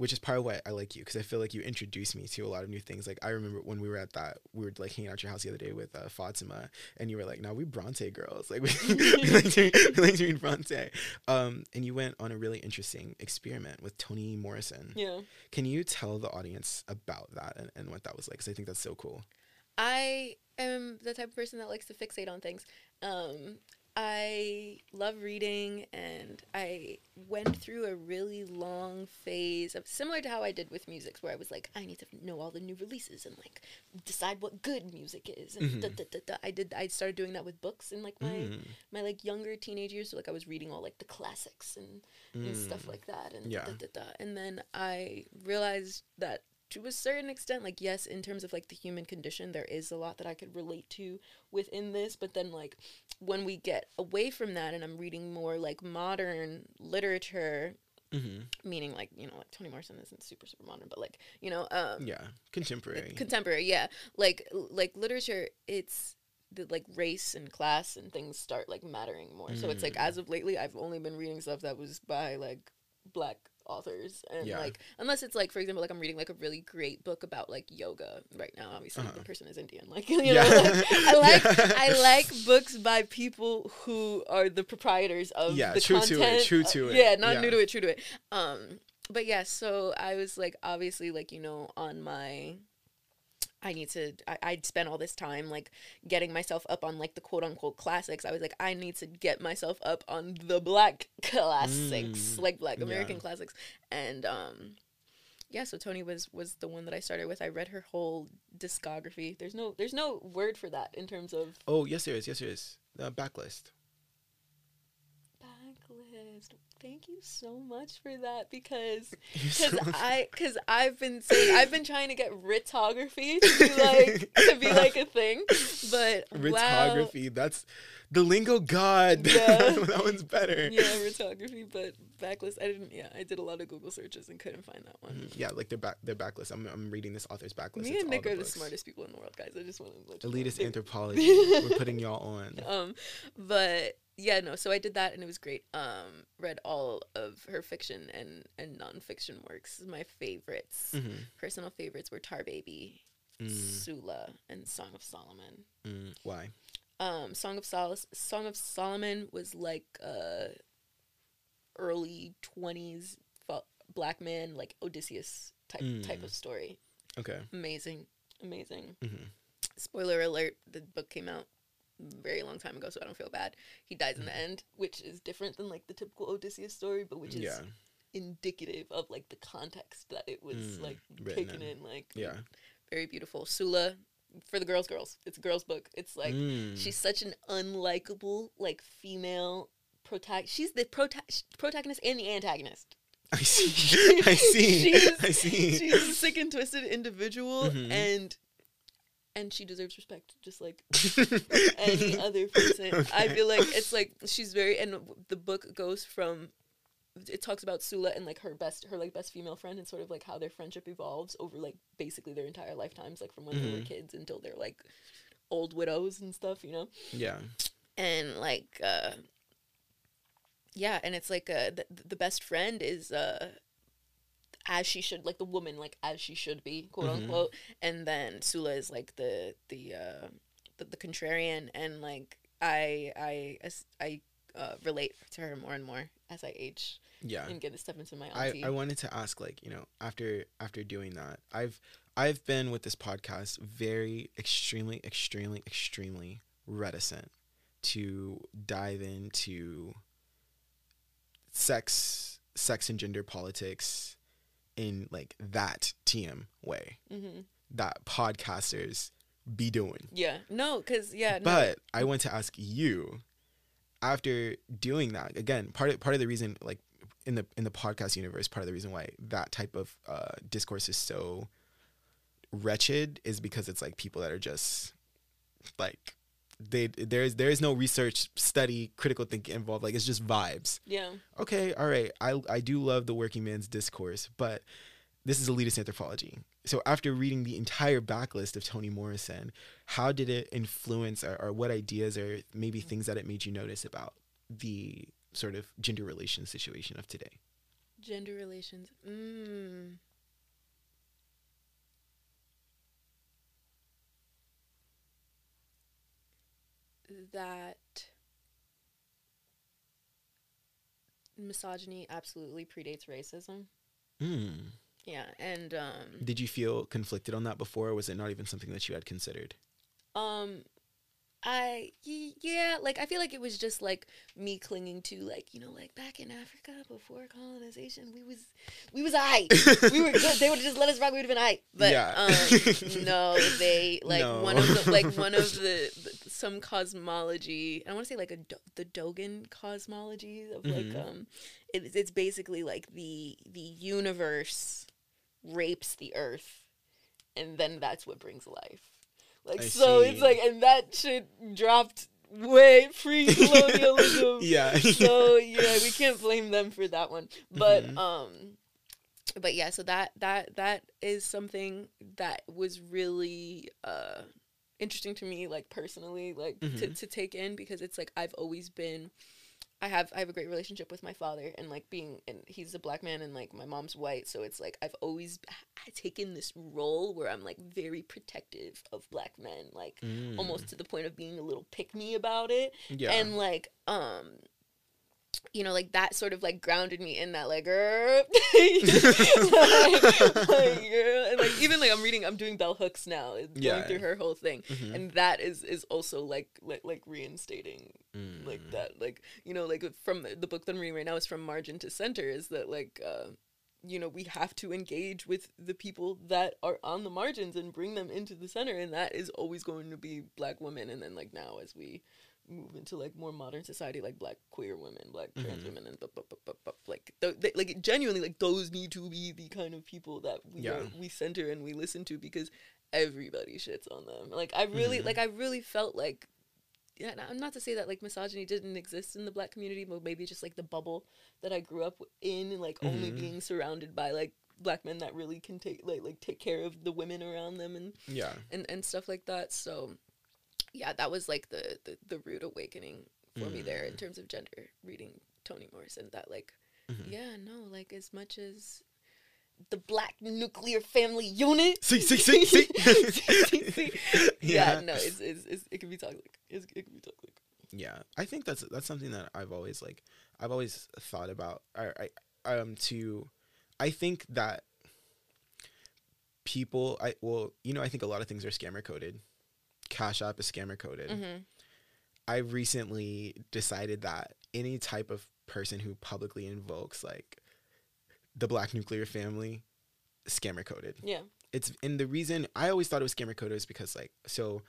which is part of why I like you because I feel like you introduced me to a lot of new things. Like I remember when we were at that, we were like hanging out at your house the other day with uh, Fatima, and you were like, "Now we Bronte girls, like we, [LAUGHS] we like to we like read Bronte." Um, and you went on a really interesting experiment with Toni Morrison. Yeah. Can you tell the audience about that and, and what that was like? Because I think that's so cool. I am the type of person that likes to fixate on things. Um, I love reading, and I went through a really long phase of similar to how I did with music, where I was like, I need to know all the new releases and like decide what good music is. And Mhm. da, da, da. I did. I started doing that with books in like my Mm, my like younger teenage years. So like I was reading all like the classics and and stuff mm. like that and Yeah. and then i realized that to a certain extent like yes in terms of like the human condition there is a lot that i could relate to within this but then like when we get away from that and i'm reading more like modern literature Mhm. meaning like you know like toni morrison isn't super super modern but like you know um Yeah, contemporary. contemporary yeah like like literature it's the like race and class and things start like mattering more so it's like Mm. as of lately i've only been reading stuff that was by like black authors and Yeah. like unless it's like for example like i'm reading like a really great book about like yoga right now obviously Uh-huh. the person is indian like [LAUGHS] you Yeah. know like, i [LAUGHS] like Yeah. i like books by people who are the proprietors of Yeah, the true to it, content true uh, to it, yeah not new to it true to it um but yeah so i was like obviously like you know on my I need to I, I'd spent all this time like getting myself up on like the quote unquote classics. I was like, I need to get myself up on the black [LAUGHS] classics, Mm, like black American yeah. classics. And um yeah, so Toni was was the one that I started with. I read her whole discography. There's no there's no word for that in terms of Oh yes, there is. Yes, there is. The backlist. backlist. Thank you so much for that because [LAUGHS] because I [LAUGHS] because I've been saying I've been trying to get ritography to be like to be [LAUGHS] like a thing, but wow. Ritography. That's the lingo god. [LAUGHS] Yeah. that one's better. Yeah, ritography, but backlist. I didn't. Yeah, I did a lot of Google searches and couldn't find that one. Mhm. Yeah, like their back their backlist. I'm I'm reading this author's backlist. Me It's and Nick are the smartest people in the world, guys. I just want to let you know. Elitist [LAUGHS] anthropology. We're putting y'all on. [LAUGHS] um but yeah no so i did that and it was great um read all of her fiction and and nonfiction works my favorites Mhm. personal favorites were tar baby Mm, sula and song of solomon mm. Why? Um song of Sol- song of solomon was like uh early 20s fo- black man like odysseus type type Mm. of story Okay. amazing amazing hmm spoiler alert the book came out a very long time ago so i don't feel bad he dies in the end which is different than like the typical odysseus story but which is Yeah. indicative of like the context that it was Mm, like written taken in. in like Yeah. very beautiful sula for the girls girls it's a girls book it's like Mm. she's such an unlikable like female protagonist she's the prota- protagonist and the antagonist I [LAUGHS] see. I see. [LAUGHS] I see. she's a sick and twisted individual Mhm. and and she deserves respect just like [LAUGHS] any other person. I feel like it's like she's very and the book goes from it talks about Sula and like her best her like best female friend and sort of like how their friendship evolves over like basically their entire lifetimes like from when they were Mhm. kids until they're like old widows and stuff, you know. Yeah. And like uh yeah, and it's like uh the, the best friend is uh as she should like the woman like as she should be quote Mhm. unquote and then Sula is like the the uh the, the contrarian and like I I I uh, relate to her more and more as I age Yeah. and get to step into my I, auntie. I wanted to ask like you know after after doing that I've I've been with this podcast very extremely extremely extremely reticent to dive into sex sex and gender politics in like that TM way hmm that podcasters be doing Yeah, no, because yeah, no. but I want to ask you, after doing that, again, part of part of the reason, like in the in the podcast universe, part of the reason why that type of uh, discourse is so wretched is because it's like people that are just like they there is there is no research, study, critical thinking involved. Like it's just vibes. yeah, Okay, all right. I I do love the working man's discourse, but this is elitist anthropology. So after reading the entire backlist of Toni Morrison, how did it influence or, or what ideas or maybe things that it made you notice about the sort of gender relations situation of today? gender relations. Mm. That misogyny absolutely predates racism. Mm. Yeah, and um, Did you feel conflicted on that before, or was it not even something that you had considered? um, I yeah, like I feel like it was just like me clinging to like you know like back in Africa before colonization, we was we was I. we were good. They would have just let us rock. We would have been I. But Yeah. um, no, they like No. one of the like one of the, the some cosmology. I want to say like a the Dogon cosmology of like Mhm. um, it, it's basically like the the universe rapes the earth, and then that's what brings life. Like I so, it's like and that shit dropped way [LAUGHS] pre colonialism [LAUGHS] yeah. so yeah, we can't blame them for that one. But Mhm. um but yeah, so that that that is something that was really uh interesting to me like personally like to, Mhm. to take in because it's like I've always been I have I have a great relationship with my father and like being and he's a black man and like my mom's white so it's like I've always taken this role where I'm like very protective of black men like Mm. almost to the point of being a little pick me about it Yeah. and like um you know, like that sort of like grounded me in that like [LAUGHS] [LAUGHS] like, like, and like even like I'm reading, I'm doing Bell Hooks now, It's going Yeah. through her whole thing, Mhm. and that is is also like like like reinstating like Mm. that, like you know, like from the book that I'm reading right now is from margin to center, is that like. Uh, you know, we have to engage with the people that are on the margins and bring them into the center, and that is always going to be black women. And then, like now, as we move into like more modern society, like black queer women, black trans Mhm. women, and bu- bu- like th- they, like genuinely, like those need to be the kind of people that we Yeah. are, we center and we listen to because everybody shits on them. Like I really, Mhm. like I really felt like. Yeah, I'm not to say that like misogyny didn't exist in the black community, but maybe just like the bubble that I grew up in, and like only Mhm. being surrounded by like black men that really can take like like take care of the women around them and Yeah. and and stuff like that. So yeah, that was like the the, the rude awakening for me there in Mm. terms of gender reading Toni Morrison that like Mhm. yeah, no, like as much as the black nuclear family unit. See, see, [LAUGHS] see, see. [LAUGHS] See, see. yeah. Yeah. no, it's, it's, it's it can be toxic. It's, it can be toxic. Yeah, I think that's that's something that I've always like I've always thought about. I, I um to I think that people I well you know I think a lot of things are scammer coded. Cash App is scammer coded. Mm-hmm. I recently decided that any type of person who publicly invokes like the black nuclear family scammer coded Yeah. it's and the reason I always thought it was scammer coded is because like so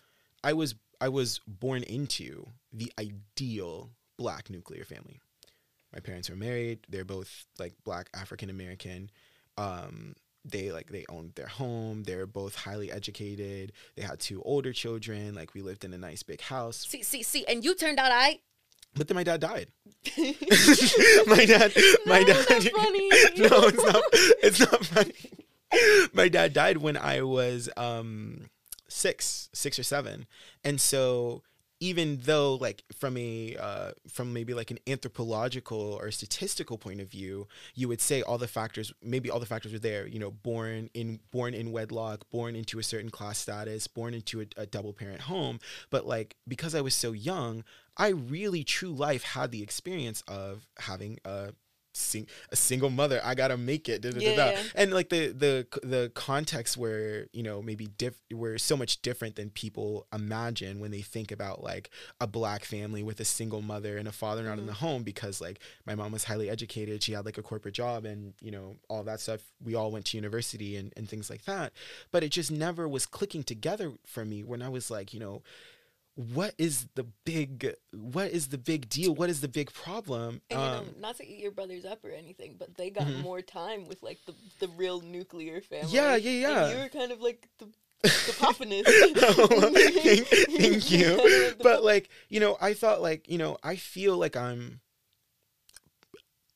I was I was born into the ideal black nuclear family. My parents were married. They're both like black African American. Um they like they owned their home. They're both highly educated. They had two older children. Like we lived in a nice big house. See, see, see, and you turned out I. But then my dad died. [LAUGHS] [LAUGHS] my dad my dad [LAUGHS] no, it's not it's not funny. My dad died when I was um 6, 6 or 7. And so even though like from a uh, from maybe like an anthropological or statistical point of view you would say all the factors maybe all the factors were there you know born in born in wedlock born into a certain class status born into a, a double parent home. But like because i was so young i really true life had the experience of having a sing- a single mother i gotta make it da, da, Yeah, da. yeah. and like the the the context where you know maybe diff were so much different than people imagine when they think about like a black family with a single mother and a father not in Mhm. the home because like my mom was highly educated she had like a corporate job and you know all that stuff we all went to university and, and things like that but it just never was clicking together for me when i was like you know what is the big what is the big deal what is the big problem And you know, um not to eat your brothers up or anything, but they got Mhm. more time with like the the real nuclear family. Yeah, yeah, yeah. And you were kind of like the [LAUGHS] the puffiness. [LAUGHS] thank, thank [LAUGHS] you. Kind of like the But like, you know, I thought like, you know, I feel like I'm,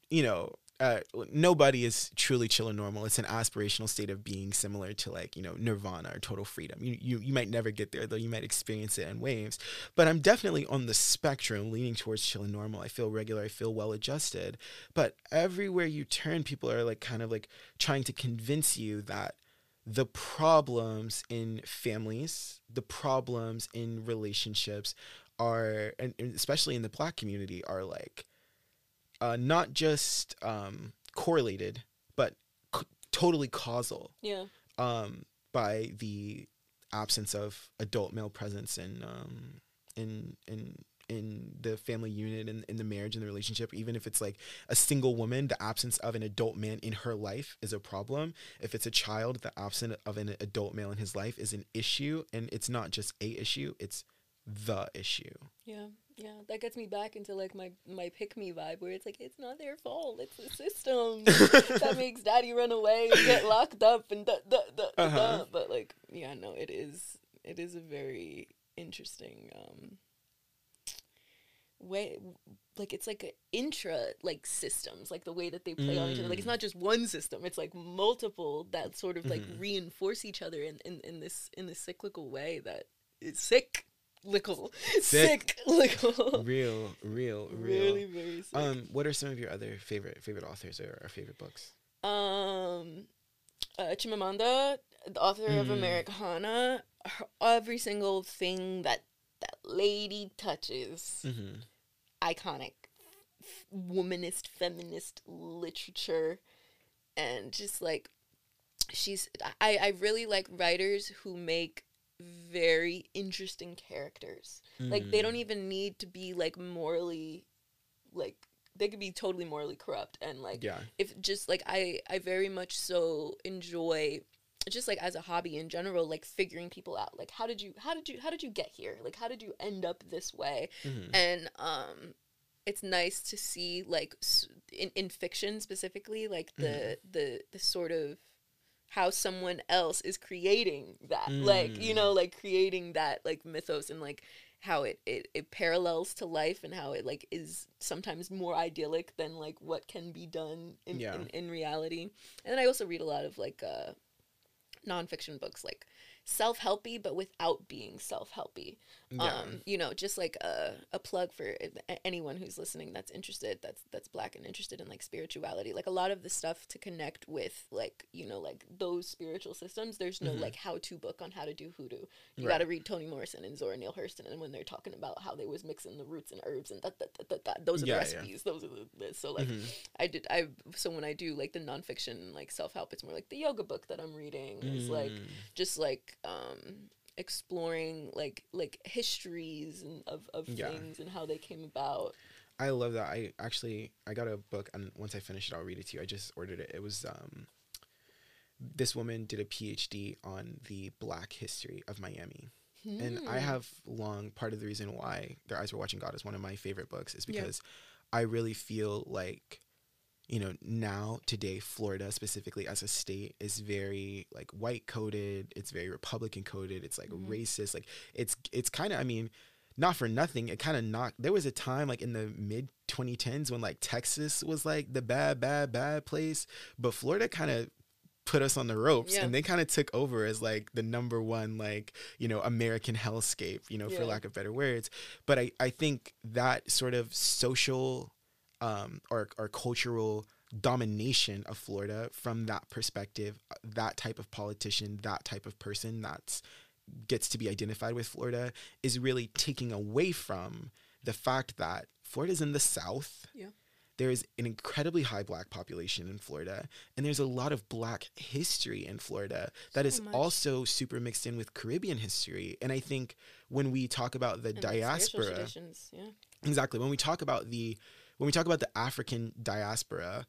you know, uh, nobody is truly chill and normal. It's an aspirational state of being similar to like, you know, nirvana or total freedom. You, you, you might never get there though. You might experience it in waves, but I'm definitely on the spectrum leaning towards chill and normal. I feel regular. I feel well adjusted, but everywhere you turn, people are like kind of like trying to convince you that the problems in families, the problems in relationships are, and and especially in the black community, are like uh, not just um, correlated, but c- totally causal. Yeah. um, by the absence of adult male presence in um, in in in the family unit and in the marriage and the relationship even if it's like a single woman the absence of an adult man in her life is a problem. If it's a child the absence of an adult male in his life is an issue and it's not just a issue it's the issue. Yeah, yeah, that gets me back into like my my pick me vibe where it's like it's not their fault, it's the system [LAUGHS] that makes daddy run away and get locked up and da, da, da, Uh-huh. da. But like, yeah, no, it is it is a very interesting um way like it's like a intra like systems like the way that they play on each other like it's Mm. not just one system it's like multiple that sort of like Mhm. reinforce each other in, in in this in this cyclical way that is sick lickle. Sick. sick lickle. Real real real. Really very sick. Um what are some of your other favorite favorite authors or, or favorite books? Um uh, Chimamanda, the author of Mm. Americanah, her, every single thing that that lady touches, mm-hmm. iconic f- womanist feminist literature. And just like she's I, I really like writers who make very interesting characters. Like they Mm. don't even need to be like morally like they could be totally morally corrupt and like yeah. if just like I I very much so enjoy just like as a hobby in general like figuring people out. Like how did you how did you how did you get here? Like how did you end up this way? Mhm. and um it's nice to see like in, in fiction specifically like the the the sort of how someone else is creating that like you Mm. know like creating that like mythos and like how it, it it parallels to life and how it like is sometimes more idyllic than like what can be done in Yeah. in, in reality and then i also read a lot of like uh nonfiction books like self-helpy but without being self-helpy yeah um you know just like a, a plug for anyone who's listening that's interested that's that's black and interested in like spirituality like a lot of the stuff to connect with like you know like those spiritual systems there's no Mhm. like how-to book on how to do hoodoo you Right. got to read toni morrison and zora neale hurston and when they're talking about how they was mixing the roots and herbs and that, that, that, that, that those are Yeah, the yeah. recipes those are the, so like Mhm. i did i so when i do like the nonfiction like self-help it's more like the yoga book that i'm reading it's like Mm. just like um exploring like like histories and of, of Yeah. things and how they came about I love that. I actually I got a book and once I finish it I'll read it to you. I just ordered it. It was um this woman did a PhD on the black history of Miami. And I Hmm. have long part of the reason why Their Eyes Were Watching God is one of my favorite books is Yeah. because I really feel like you know now today Florida specifically as a state is very like white coded, it's very republican coded, it's like Mhm. racist, like it's it's kind of I mean not for nothing, it kind of knocked. There was a time like in the mid 2010s when like Texas was like the bad, bad, bad place, but Florida kind of put us on the ropes Yeah. and they kind of took over as like the number one like you know american hellscape you know for lack of better words but i i think that sort of social um or or cultural domination of florida from that perspective uh, that type of politician that type of person that's gets to be identified with florida is really taking away from the fact that florida's in the south Yeah. there is an incredibly high black population in Florida, and there's a lot of black history in Florida that is So much. also super mixed in with Caribbean history. And I think when we talk about the and, diaspora, yeah exactly when we talk about the when we talk about the African diaspora,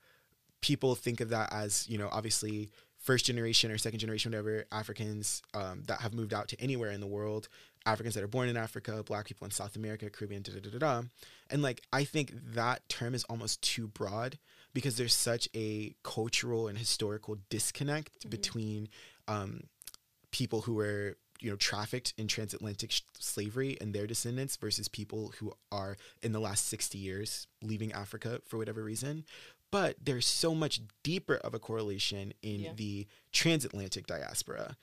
people think of that as you know obviously first generation or second generation whatever Africans um, that have moved out to anywhere in the world. Africans that are born in Africa, black people in South America, Caribbean, da da da da da. And like I think that term is almost too broad because there's such a cultural and historical disconnect Mhm. between um, people who were you know trafficked in transatlantic sh- slavery and their descendants versus people who are in the last 60 years leaving Africa for whatever reason. But there's so much deeper of a correlation in Yeah. the transatlantic diaspora,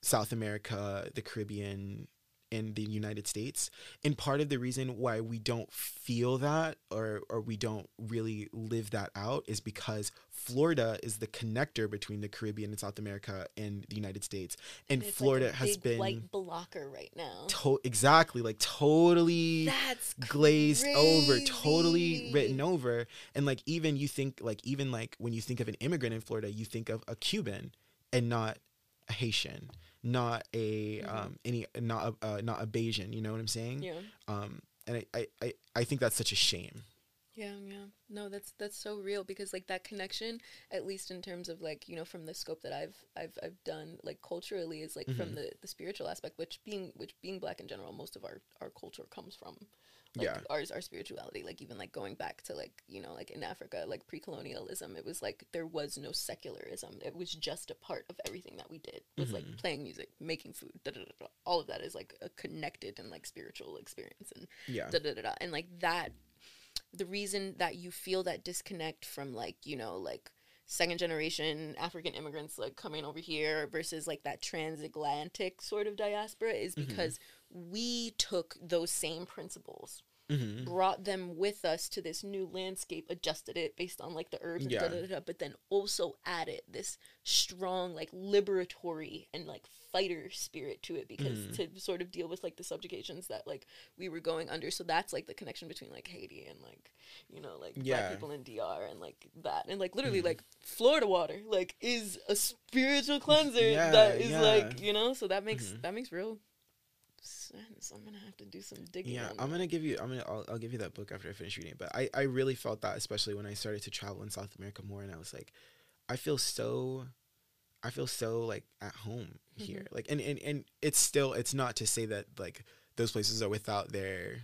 South America, the Caribbean, and the United States. And part of the reason why we don't feel that or or we don't really live that out is because Florida is the connector between the Caribbean and South America and the United States. And, like Florida a has been white blocker right now to- exactly like totally that's glazed over totally written over and like even you think like even like when you think of an immigrant in florida you think of a cuban and not a haitian not a Mhm. um any not a uh, not a bayesian you know what i'm saying yeah um and I, I i think that's such a shame Yeah, yeah. No, that's that's so real because like that connection, at least in terms of like, you know, from the scope that I've I've I've done like culturally is like from Mhm. the the spiritual aspect, which being which being black in general, most of our our culture comes from. Like Yeah. ours our spirituality, like even like going back to like, you know, like in Africa, like pre colonialism, it was like there was no secularism. It was just a part of everything that we did. It was like Mhm. playing music, making food, da, da, da, da. all of that is like a connected and like spiritual experience and yeah da da da da. And like that, the reason that you feel that disconnect from like you know like second generation African immigrants like coming over here versus like that transatlantic sort of diaspora is Mhm. because we took those same principles Mhm. brought them with us to this new landscape, adjusted it based on like the herbs, Yeah. da, da, da, da, but then also added this strong, like liberatory and like fighter spirit to it because Mhm. to sort of deal with like the subjugations that like we were going under. So that's like the connection between like Haiti and like you know like Yeah. black people in DR and like that and like literally Mhm. like Florida water like is a spiritual cleanser Yeah, that is like you know so that makes Mhm. that makes real sense. I'm gonna have to do some digging. Yeah, I'm gonna give you. I'm gonna. I'll, I'll give you that book after I finish reading. it. But I, I really felt that, especially when I started to travel in South America more, and I was like, I feel so, I feel so like at home here. Like, and, and and it's still. It's not to say that like those places are without their,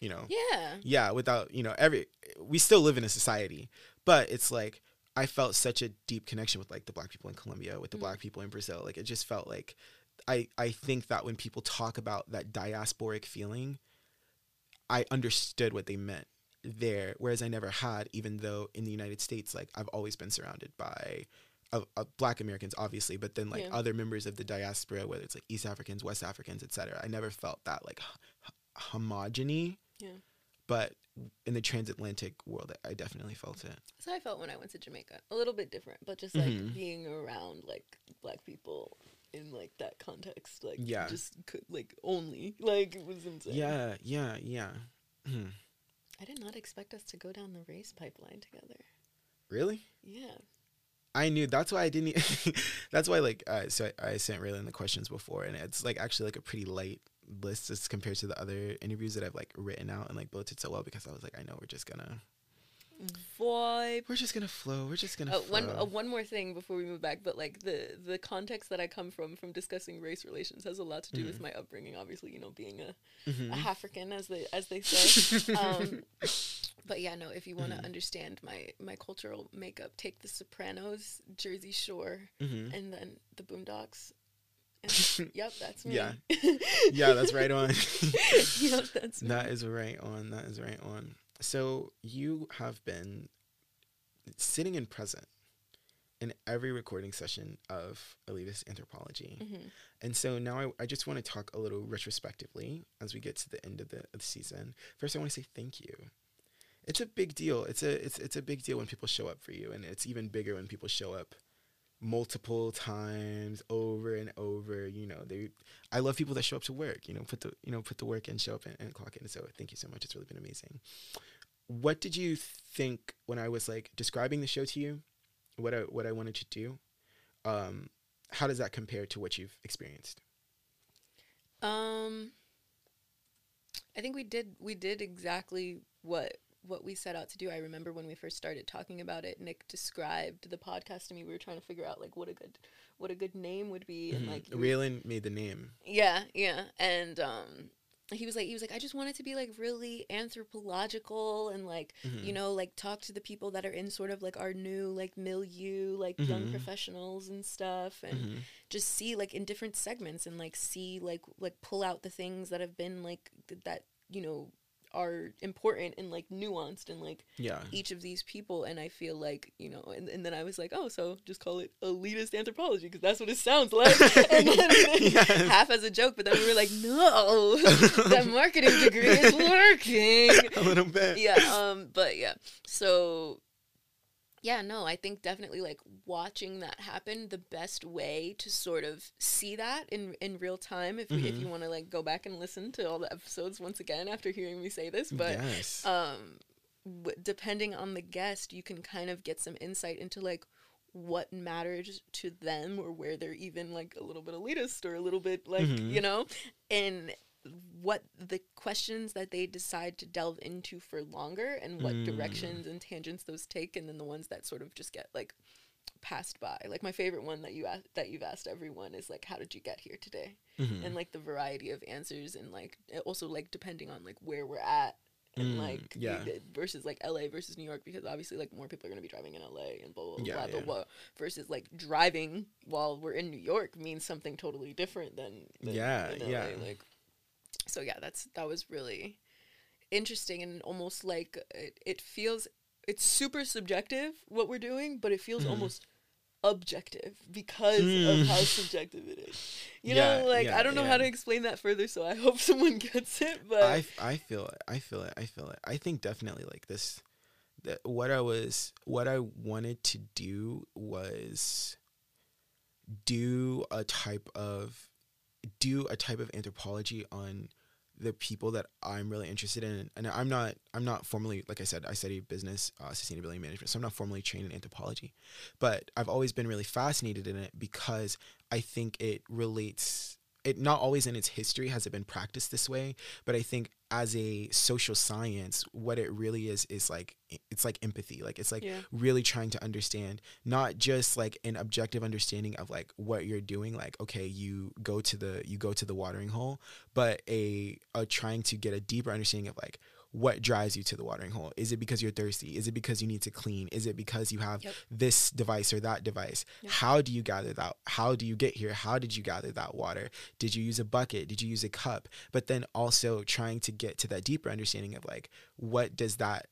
you know, Yeah. yeah, without you know every. We still live in a society, but it's like I felt such a deep connection with like the black people in Colombia, with the Mm. black people in Brazil. Like it just felt like I I think that when people talk about that diasporic feeling, I understood what they meant there, whereas I never had, even though in the United States, like I've always been surrounded by uh, uh, Black Americans, obviously, but then like Yeah. other members of the diaspora, whether it's like East Africans, West Africans, etc. I never felt that like h- homogeny. Yeah. But in the transatlantic world, I definitely felt it. So I felt when I went to Jamaica. A little bit different, but just like Mhm. being around like black people in like that context, like Yeah. just could like only like it was insane. Yeah, yeah, yeah. Hmm. I did not expect us to go down the race pipeline together. Really? Yeah. I knew that's why I didn't. e- [LAUGHS] that's why like uh, so I, I sent Raelyn the questions before, and it's like actually like a pretty light list as compared to the other interviews that I've like written out and like bulleted so well because I was like I know we're just gonna Vibe. we're just gonna flow. We're just gonna Uh, one uh, one more thing before we move back, but like the the context that I come from from discussing race relations has a lot to do with Mhm. my upbringing. Obviously, you know, being a Mhm. a African as they as they say. [LAUGHS] um, but yeah, no. If you want to Mhm. understand my my cultural makeup, take The Sopranos, Jersey Shore, Mhm. and then The Boondocks. And, [LAUGHS] yep, that's me. Yeah. [LAUGHS] Yeah, that's right on. yep, that's me. That is right on. That is right on. So you have been sitting in present in every recording session of elitist anthropology. Mhm. And so now I, I just want to talk a little retrospectively as we get to the end of the, of the season. First, I want to say thank you. It's a big deal. It's a it's it's a big deal when people show up for you, and it's even bigger when people show up multiple times over and over. You know, they. I love people that show up to work. You know, put the you know put the work in, show up and, and clock in. So thank you so much. It's really been amazing. What did you think when I was like describing the show to you? What I what I wanted to do? Um, how does that compare to what you've experienced? Um, I think we did we did exactly what what we set out to do. I remember when we first started talking about it, Nick described the podcast to me. We were trying to figure out like what a good what a good name would be, and Mhm. like Raelyn made the name. yeah, yeah, and um. He was like, he was like, I just want it to be like really anthropological and like, Mhm. you know, like talk to the people that are in sort of like our new like milieu, like young Mhm. professionals and stuff, and Mhm. just see like in different segments and like see like like pull out the things that have been like th- that you know are important and like nuanced and like Yeah. each of these people and i feel like you know and, and then i was like oh so just call it elitist anthropology because that's what it sounds like [LAUGHS] and then, Yes. half as a joke but then we were like no [LAUGHS] that marketing degree is [LAUGHS] working a little bit. yeah um but yeah so yeah no i think definitely like watching that happen the best way to sort of see that in in real time if, we if you want to like go back and listen to all the episodes once again after hearing me say this but yes. um w- depending on the guest you can kind of get some insight into like what matters to them or where they're even like a little bit elitist or a little bit like Mhm. you know and what the questions that they decide to delve into for longer and what Mm. directions and tangents those take and then the ones that sort of just get like passed by like my favorite one that you asked that you've asked everyone is like how did you get here today Mhm. and like the variety of answers and like also like depending on like where we're at and Mm, like yeah. the- versus like LA versus New York because obviously like more people are going to be driving in LA and blah blah Yeah, blah blah, yeah. blah versus like driving while we're in New York means something totally different than, than Yeah, in LA. yeah. like so yeah that's that was really interesting and almost like it, it feels it's super subjective what we're doing but it feels Mhm. almost objective because of how [LAUGHS] subjective it is. You. Yeah, know, like yeah, I don't know yeah. how to explain that further, so I [LAUGHS] hope someone gets it. But i, I feel it. I feel it. I feel it. I think definitely like this. That what I was, what I wanted to do was do a type of, do a type of anthropology on the people that I'm really interested in. And I'm not, I'm not formally, like I said, I study business, uh, sustainability management. So I'm not formally trained in anthropology, but I've always been really fascinated in it because I think it relates it not always in its history has it been practiced this way but i think as a social science what it really is is like it's like empathy like it's like Yeah. really trying to understand not just like an objective understanding of like what you're doing like okay you go to the you go to the watering hole but a, a trying to get a deeper understanding of like what drives you to the watering hole? Is it because you're thirsty? Is it because you need to clean? Is it because you have Yep. this device or that device? Yep. how do you gather that? How do you get here? How did you gather that water? Did you use a bucket? Did you use a cup? But then also trying to get to that deeper understanding of like what does that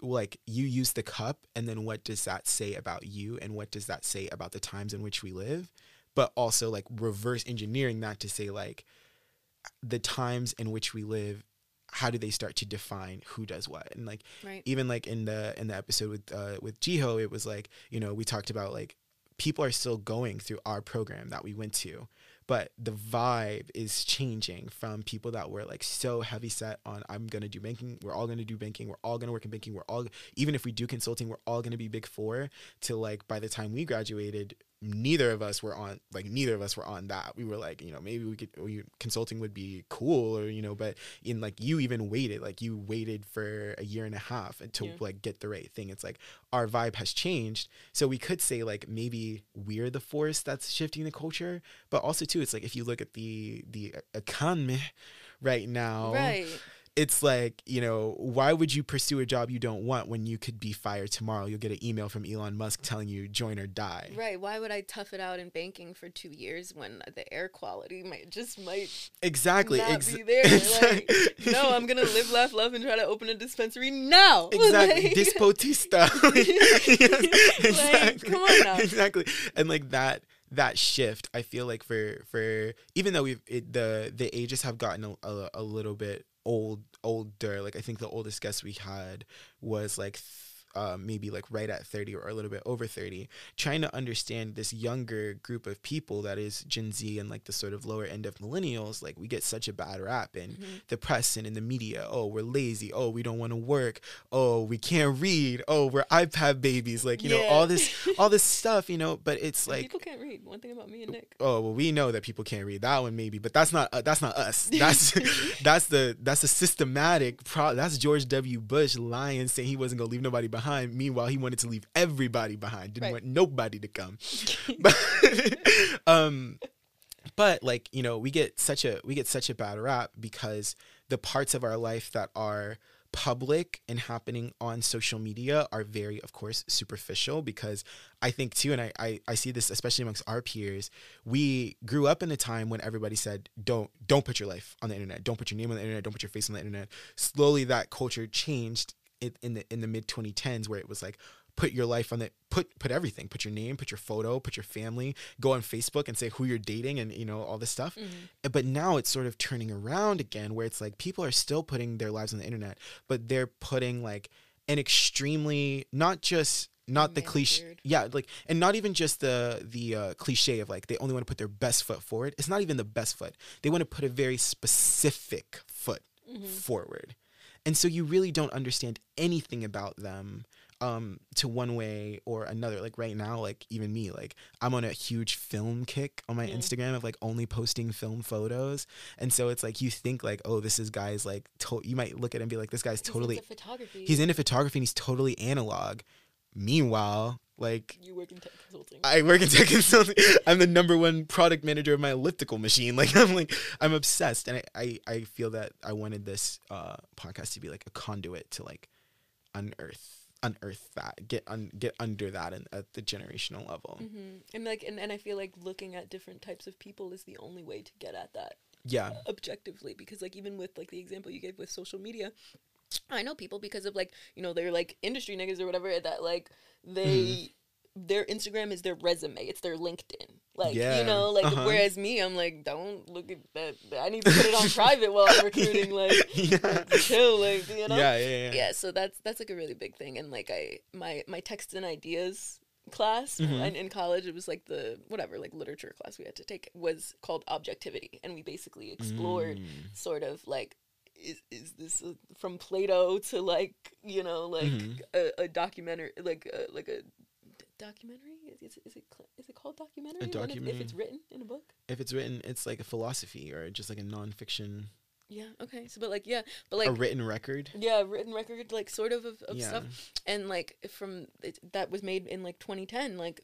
like you use the cup and then what does that say about you and what does that say about the times in which we live? But also like reverse engineering that to say like the times in which we live how do they start to define who does what and like right. even like in the in the episode with uh with Jiho, it was like you know we talked about like people are still going through our program that we went to but the vibe is changing from people that were like so heavy set on i'm gonna do banking we're all gonna do banking we're all gonna work in banking we're all even if we do consulting we're all gonna be big four to like by the time we graduated neither of us were on like neither of us were on that we were like you know maybe we could we, consulting would be cool or you know but in like you even waited like you waited for a year and a half to Yeah. like get the right thing it's like our vibe has changed so we could say like maybe we're the force that's shifting the culture but also too it's like if you look at the the economy [LAUGHS] right now Right. It's like you know why would you pursue a job you don't want when you could be fired tomorrow you'll get an email from elon musk telling you join or die Right. Why would I tough it out in banking for two years when the air quality might just might exactly not ex- be there? [LAUGHS] Like, no, I'm gonna live, laugh, love, and try to open a dispensary now. [LAUGHS] exactly Like- dispotista [LAUGHS] Like, come on now. exactly and like that that shift i feel like for for even though we've it, the the ages have gotten a, a, a little bit old older like i think the oldest guest we had was like uh, maybe like right at 30 or a little bit over 30 trying to understand this younger group of people that is gen z and like the sort of lower end of millennials like we get such a bad rap in Mhm. the press and in the media. Oh we're lazy. Oh we don't want to work. Oh we can't read. Oh we're ipad babies. Like you know all this all this [LAUGHS] stuff you know but it's like people can't read. One thing about me and Nick. oh well we know that people can't read that one maybe but that's not uh, that's not us. [LAUGHS] That's that's the that's a systematic pro that's george w. Bush lying saying he wasn't gonna leave nobody behind meanwhile he wanted to leave everybody behind. Didn't Right. want nobody to come. [LAUGHS] But [LAUGHS] um but like you know we get such a we get such a bad rap because the parts of our life that are public and happening on social media are very of course superficial because i think too and I, I i see this especially amongst our peers we grew up in a time when everybody said don't don't put your life on the internet. Don't put your name on the internet. Don't put your face on the internet. Slowly that culture changed in, in the in the mid 2010s where it was like put your life on the put put everything put your name put your photo put your family go on facebook and say who you're dating and you know all this stuff. Mhm. but now it's sort of turning around again where it's like people are still putting their lives on the internet but they're putting like an extremely not just not the cliche yeah like and not even just the the uh, cliche of like they only want to put their best foot forward. It's not even the best foot. They want to put a very specific foot Mhm. forward and so you really don't understand anything about them um to one way or another like right now like even me like i'm on a huge film kick on my Mhm. instagram of like only posting film photos and so it's like you think like oh this is guy's like to- you might look at it and be like this guy's He's totally into photography. he's into photography and he's totally analog meanwhile like You work in tech consulting. I work in tech consulting. [LAUGHS] I'm the number one product manager of my elliptical machine. [LAUGHS] Like I'm like I'm obsessed, and I I, I feel that I wanted this uh, podcast to be like a conduit to like unearth unearth that get un, get under that and at the generational level. hmm And like, and, and I feel like looking at different types of people is the only way to get at that Yeah, objectively. Because like, even with like the example you gave with social media, I know people because of like, you know, they're like industry niggas or whatever that like they their Instagram is their resume. It's their LinkedIn. Like Yeah, you know, like uh-huh. whereas me, I'm like, don't look at that. I need to put it on [LAUGHS] private while I'm recruiting. Like, yeah. like, chill, like you know. yeah, yeah, yeah, yeah so that's that's like a really big thing and like i my my text and ideas class Mhm. in, in college it was like the whatever like literature class we had to take was called objectivity and we basically explored Mm. sort of like is is this uh from plato to like you know like Mhm. a, a documentary like a, like a d- documentary is, is, is it it called documentary when it's- if documentary. it's written in a book If it's written, it's like a philosophy or just like a nonfiction, yeah okay so but like yeah but like a written record. yeah written record like sort of of, of yeah. stuff and like from it, that was made in like 2010 like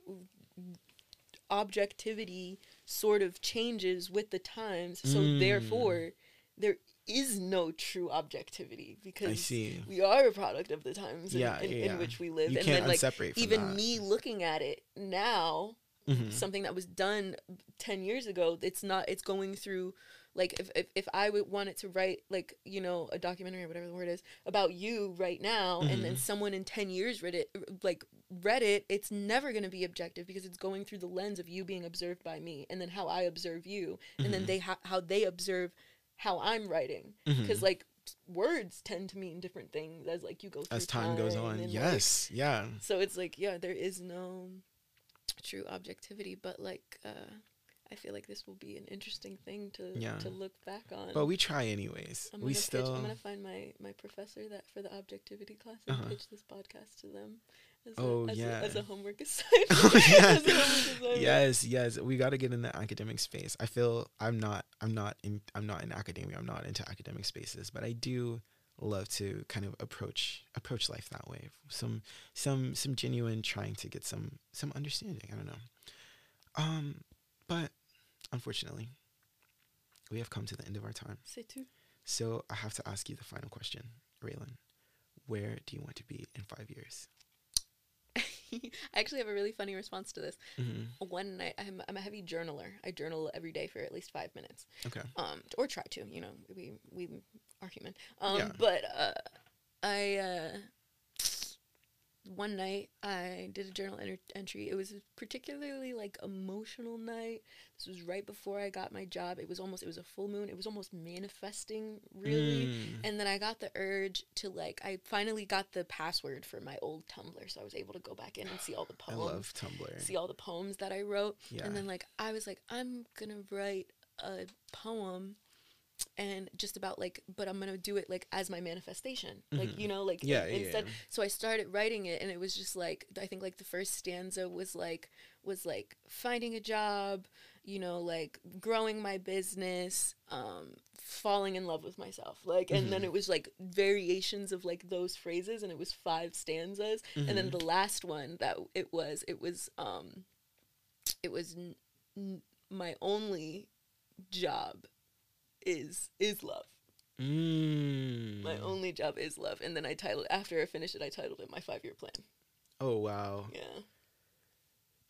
objectivity sort of changes with the times so Mm. therefore there is no true objectivity because we are a product of the times in, Yeah, in, yeah, in which we live You and then like even that. me looking at it now Mhm. something that was done 10 years ago it's not it's going through like if, if, if i would wanted to write like you know a documentary or whatever the word is about you right now and then Mhm. someone in 10 years read it like read it it's never going to be objective because it's going through the lens of you being observed by me and then how i observe you and then Mhm. they ha- how they observe how i'm writing because Mhm. like words tend to mean different things as like you go through as time goes on, and, like, yes, yeah. so it's like, yeah, there is no true objectivity, but like, uh, I feel like this will be an interesting thing to Yeah. to look back on. But we try anyways. I'm we gonna still. pitch, I'm gonna find my my professor that for the objectivity class and Uh-huh. pitch this podcast to them. As Oh, a, as yeah. a, as a homework [LAUGHS] assignment. Oh, yes. [LAUGHS] As a homework assignment. yes, yes. We got to get in the academic space. I feel I'm not. I'm not in. I'm not in academia. I'm not into academic spaces. But I do love to kind of approach approach life that way. Some some some genuine trying to get some some understanding. I don't know. Um, but unfortunately, we have come to the end of our time. C'est tout. So I have to ask you the final question, Raelyn. Where do you want to be in five years? [LAUGHS] I actually have a really funny response to this. Mm-hmm. One night, I'm, I'm a heavy journaler. I journal every day for at least five minutes. Okay. um or try to you know we we are human um Yeah. but uh i uh one night i did a journal enter- entry it was a particularly like emotional night this was right before i got my job it was almost it was a full moon it was almost manifesting really Mm. and then i got the urge to like i finally got the password for my old tumblr so i was able to go back in and see all the [SIGHS] poems. I love Tumblr. see all the poems that I wrote. Yeah. And then like I was like, I'm gonna write a poem and just about like but I'm gonna do it like as my manifestation. Like, Mhm. you know, like Yeah, yeah, instead yeah. so I started writing it and it was just like I think like the first stanza was like was like finding a job, you know, like growing my business, um, falling in love with myself. Like and then Mhm. it was like variations of like those phrases and it was five stanzas and then Mhm. the last one that it was it was um it was n- n- my only job is is love Mm. my only job is love and then i titled after i finished it i titled it my five year plan Oh wow, yeah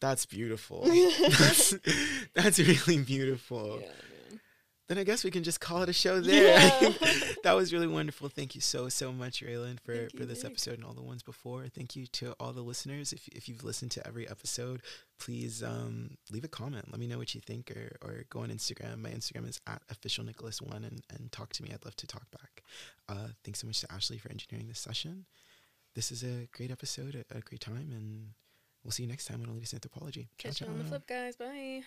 that's beautiful. that's, [LAUGHS] [LAUGHS] that's really beautiful. yeah Then I guess we can just call it a show there. Yeah. [LAUGHS] that was really wonderful. Thank you so so much, Raelyn, for Thank for this Nick. episode and all the ones before. Thank you to all the listeners. If if you've listened to every episode, please um leave a comment. Let me know what you think, or or go on Instagram. My Instagram is at official Nicholas one, and and talk to me. I'd love to talk back. Uh, thanks so much to Ashley for engineering this session. This is a great episode, a, a great time, and we'll see you next time on Elitist Anthropology. Ciao, catch you on the flip guys bye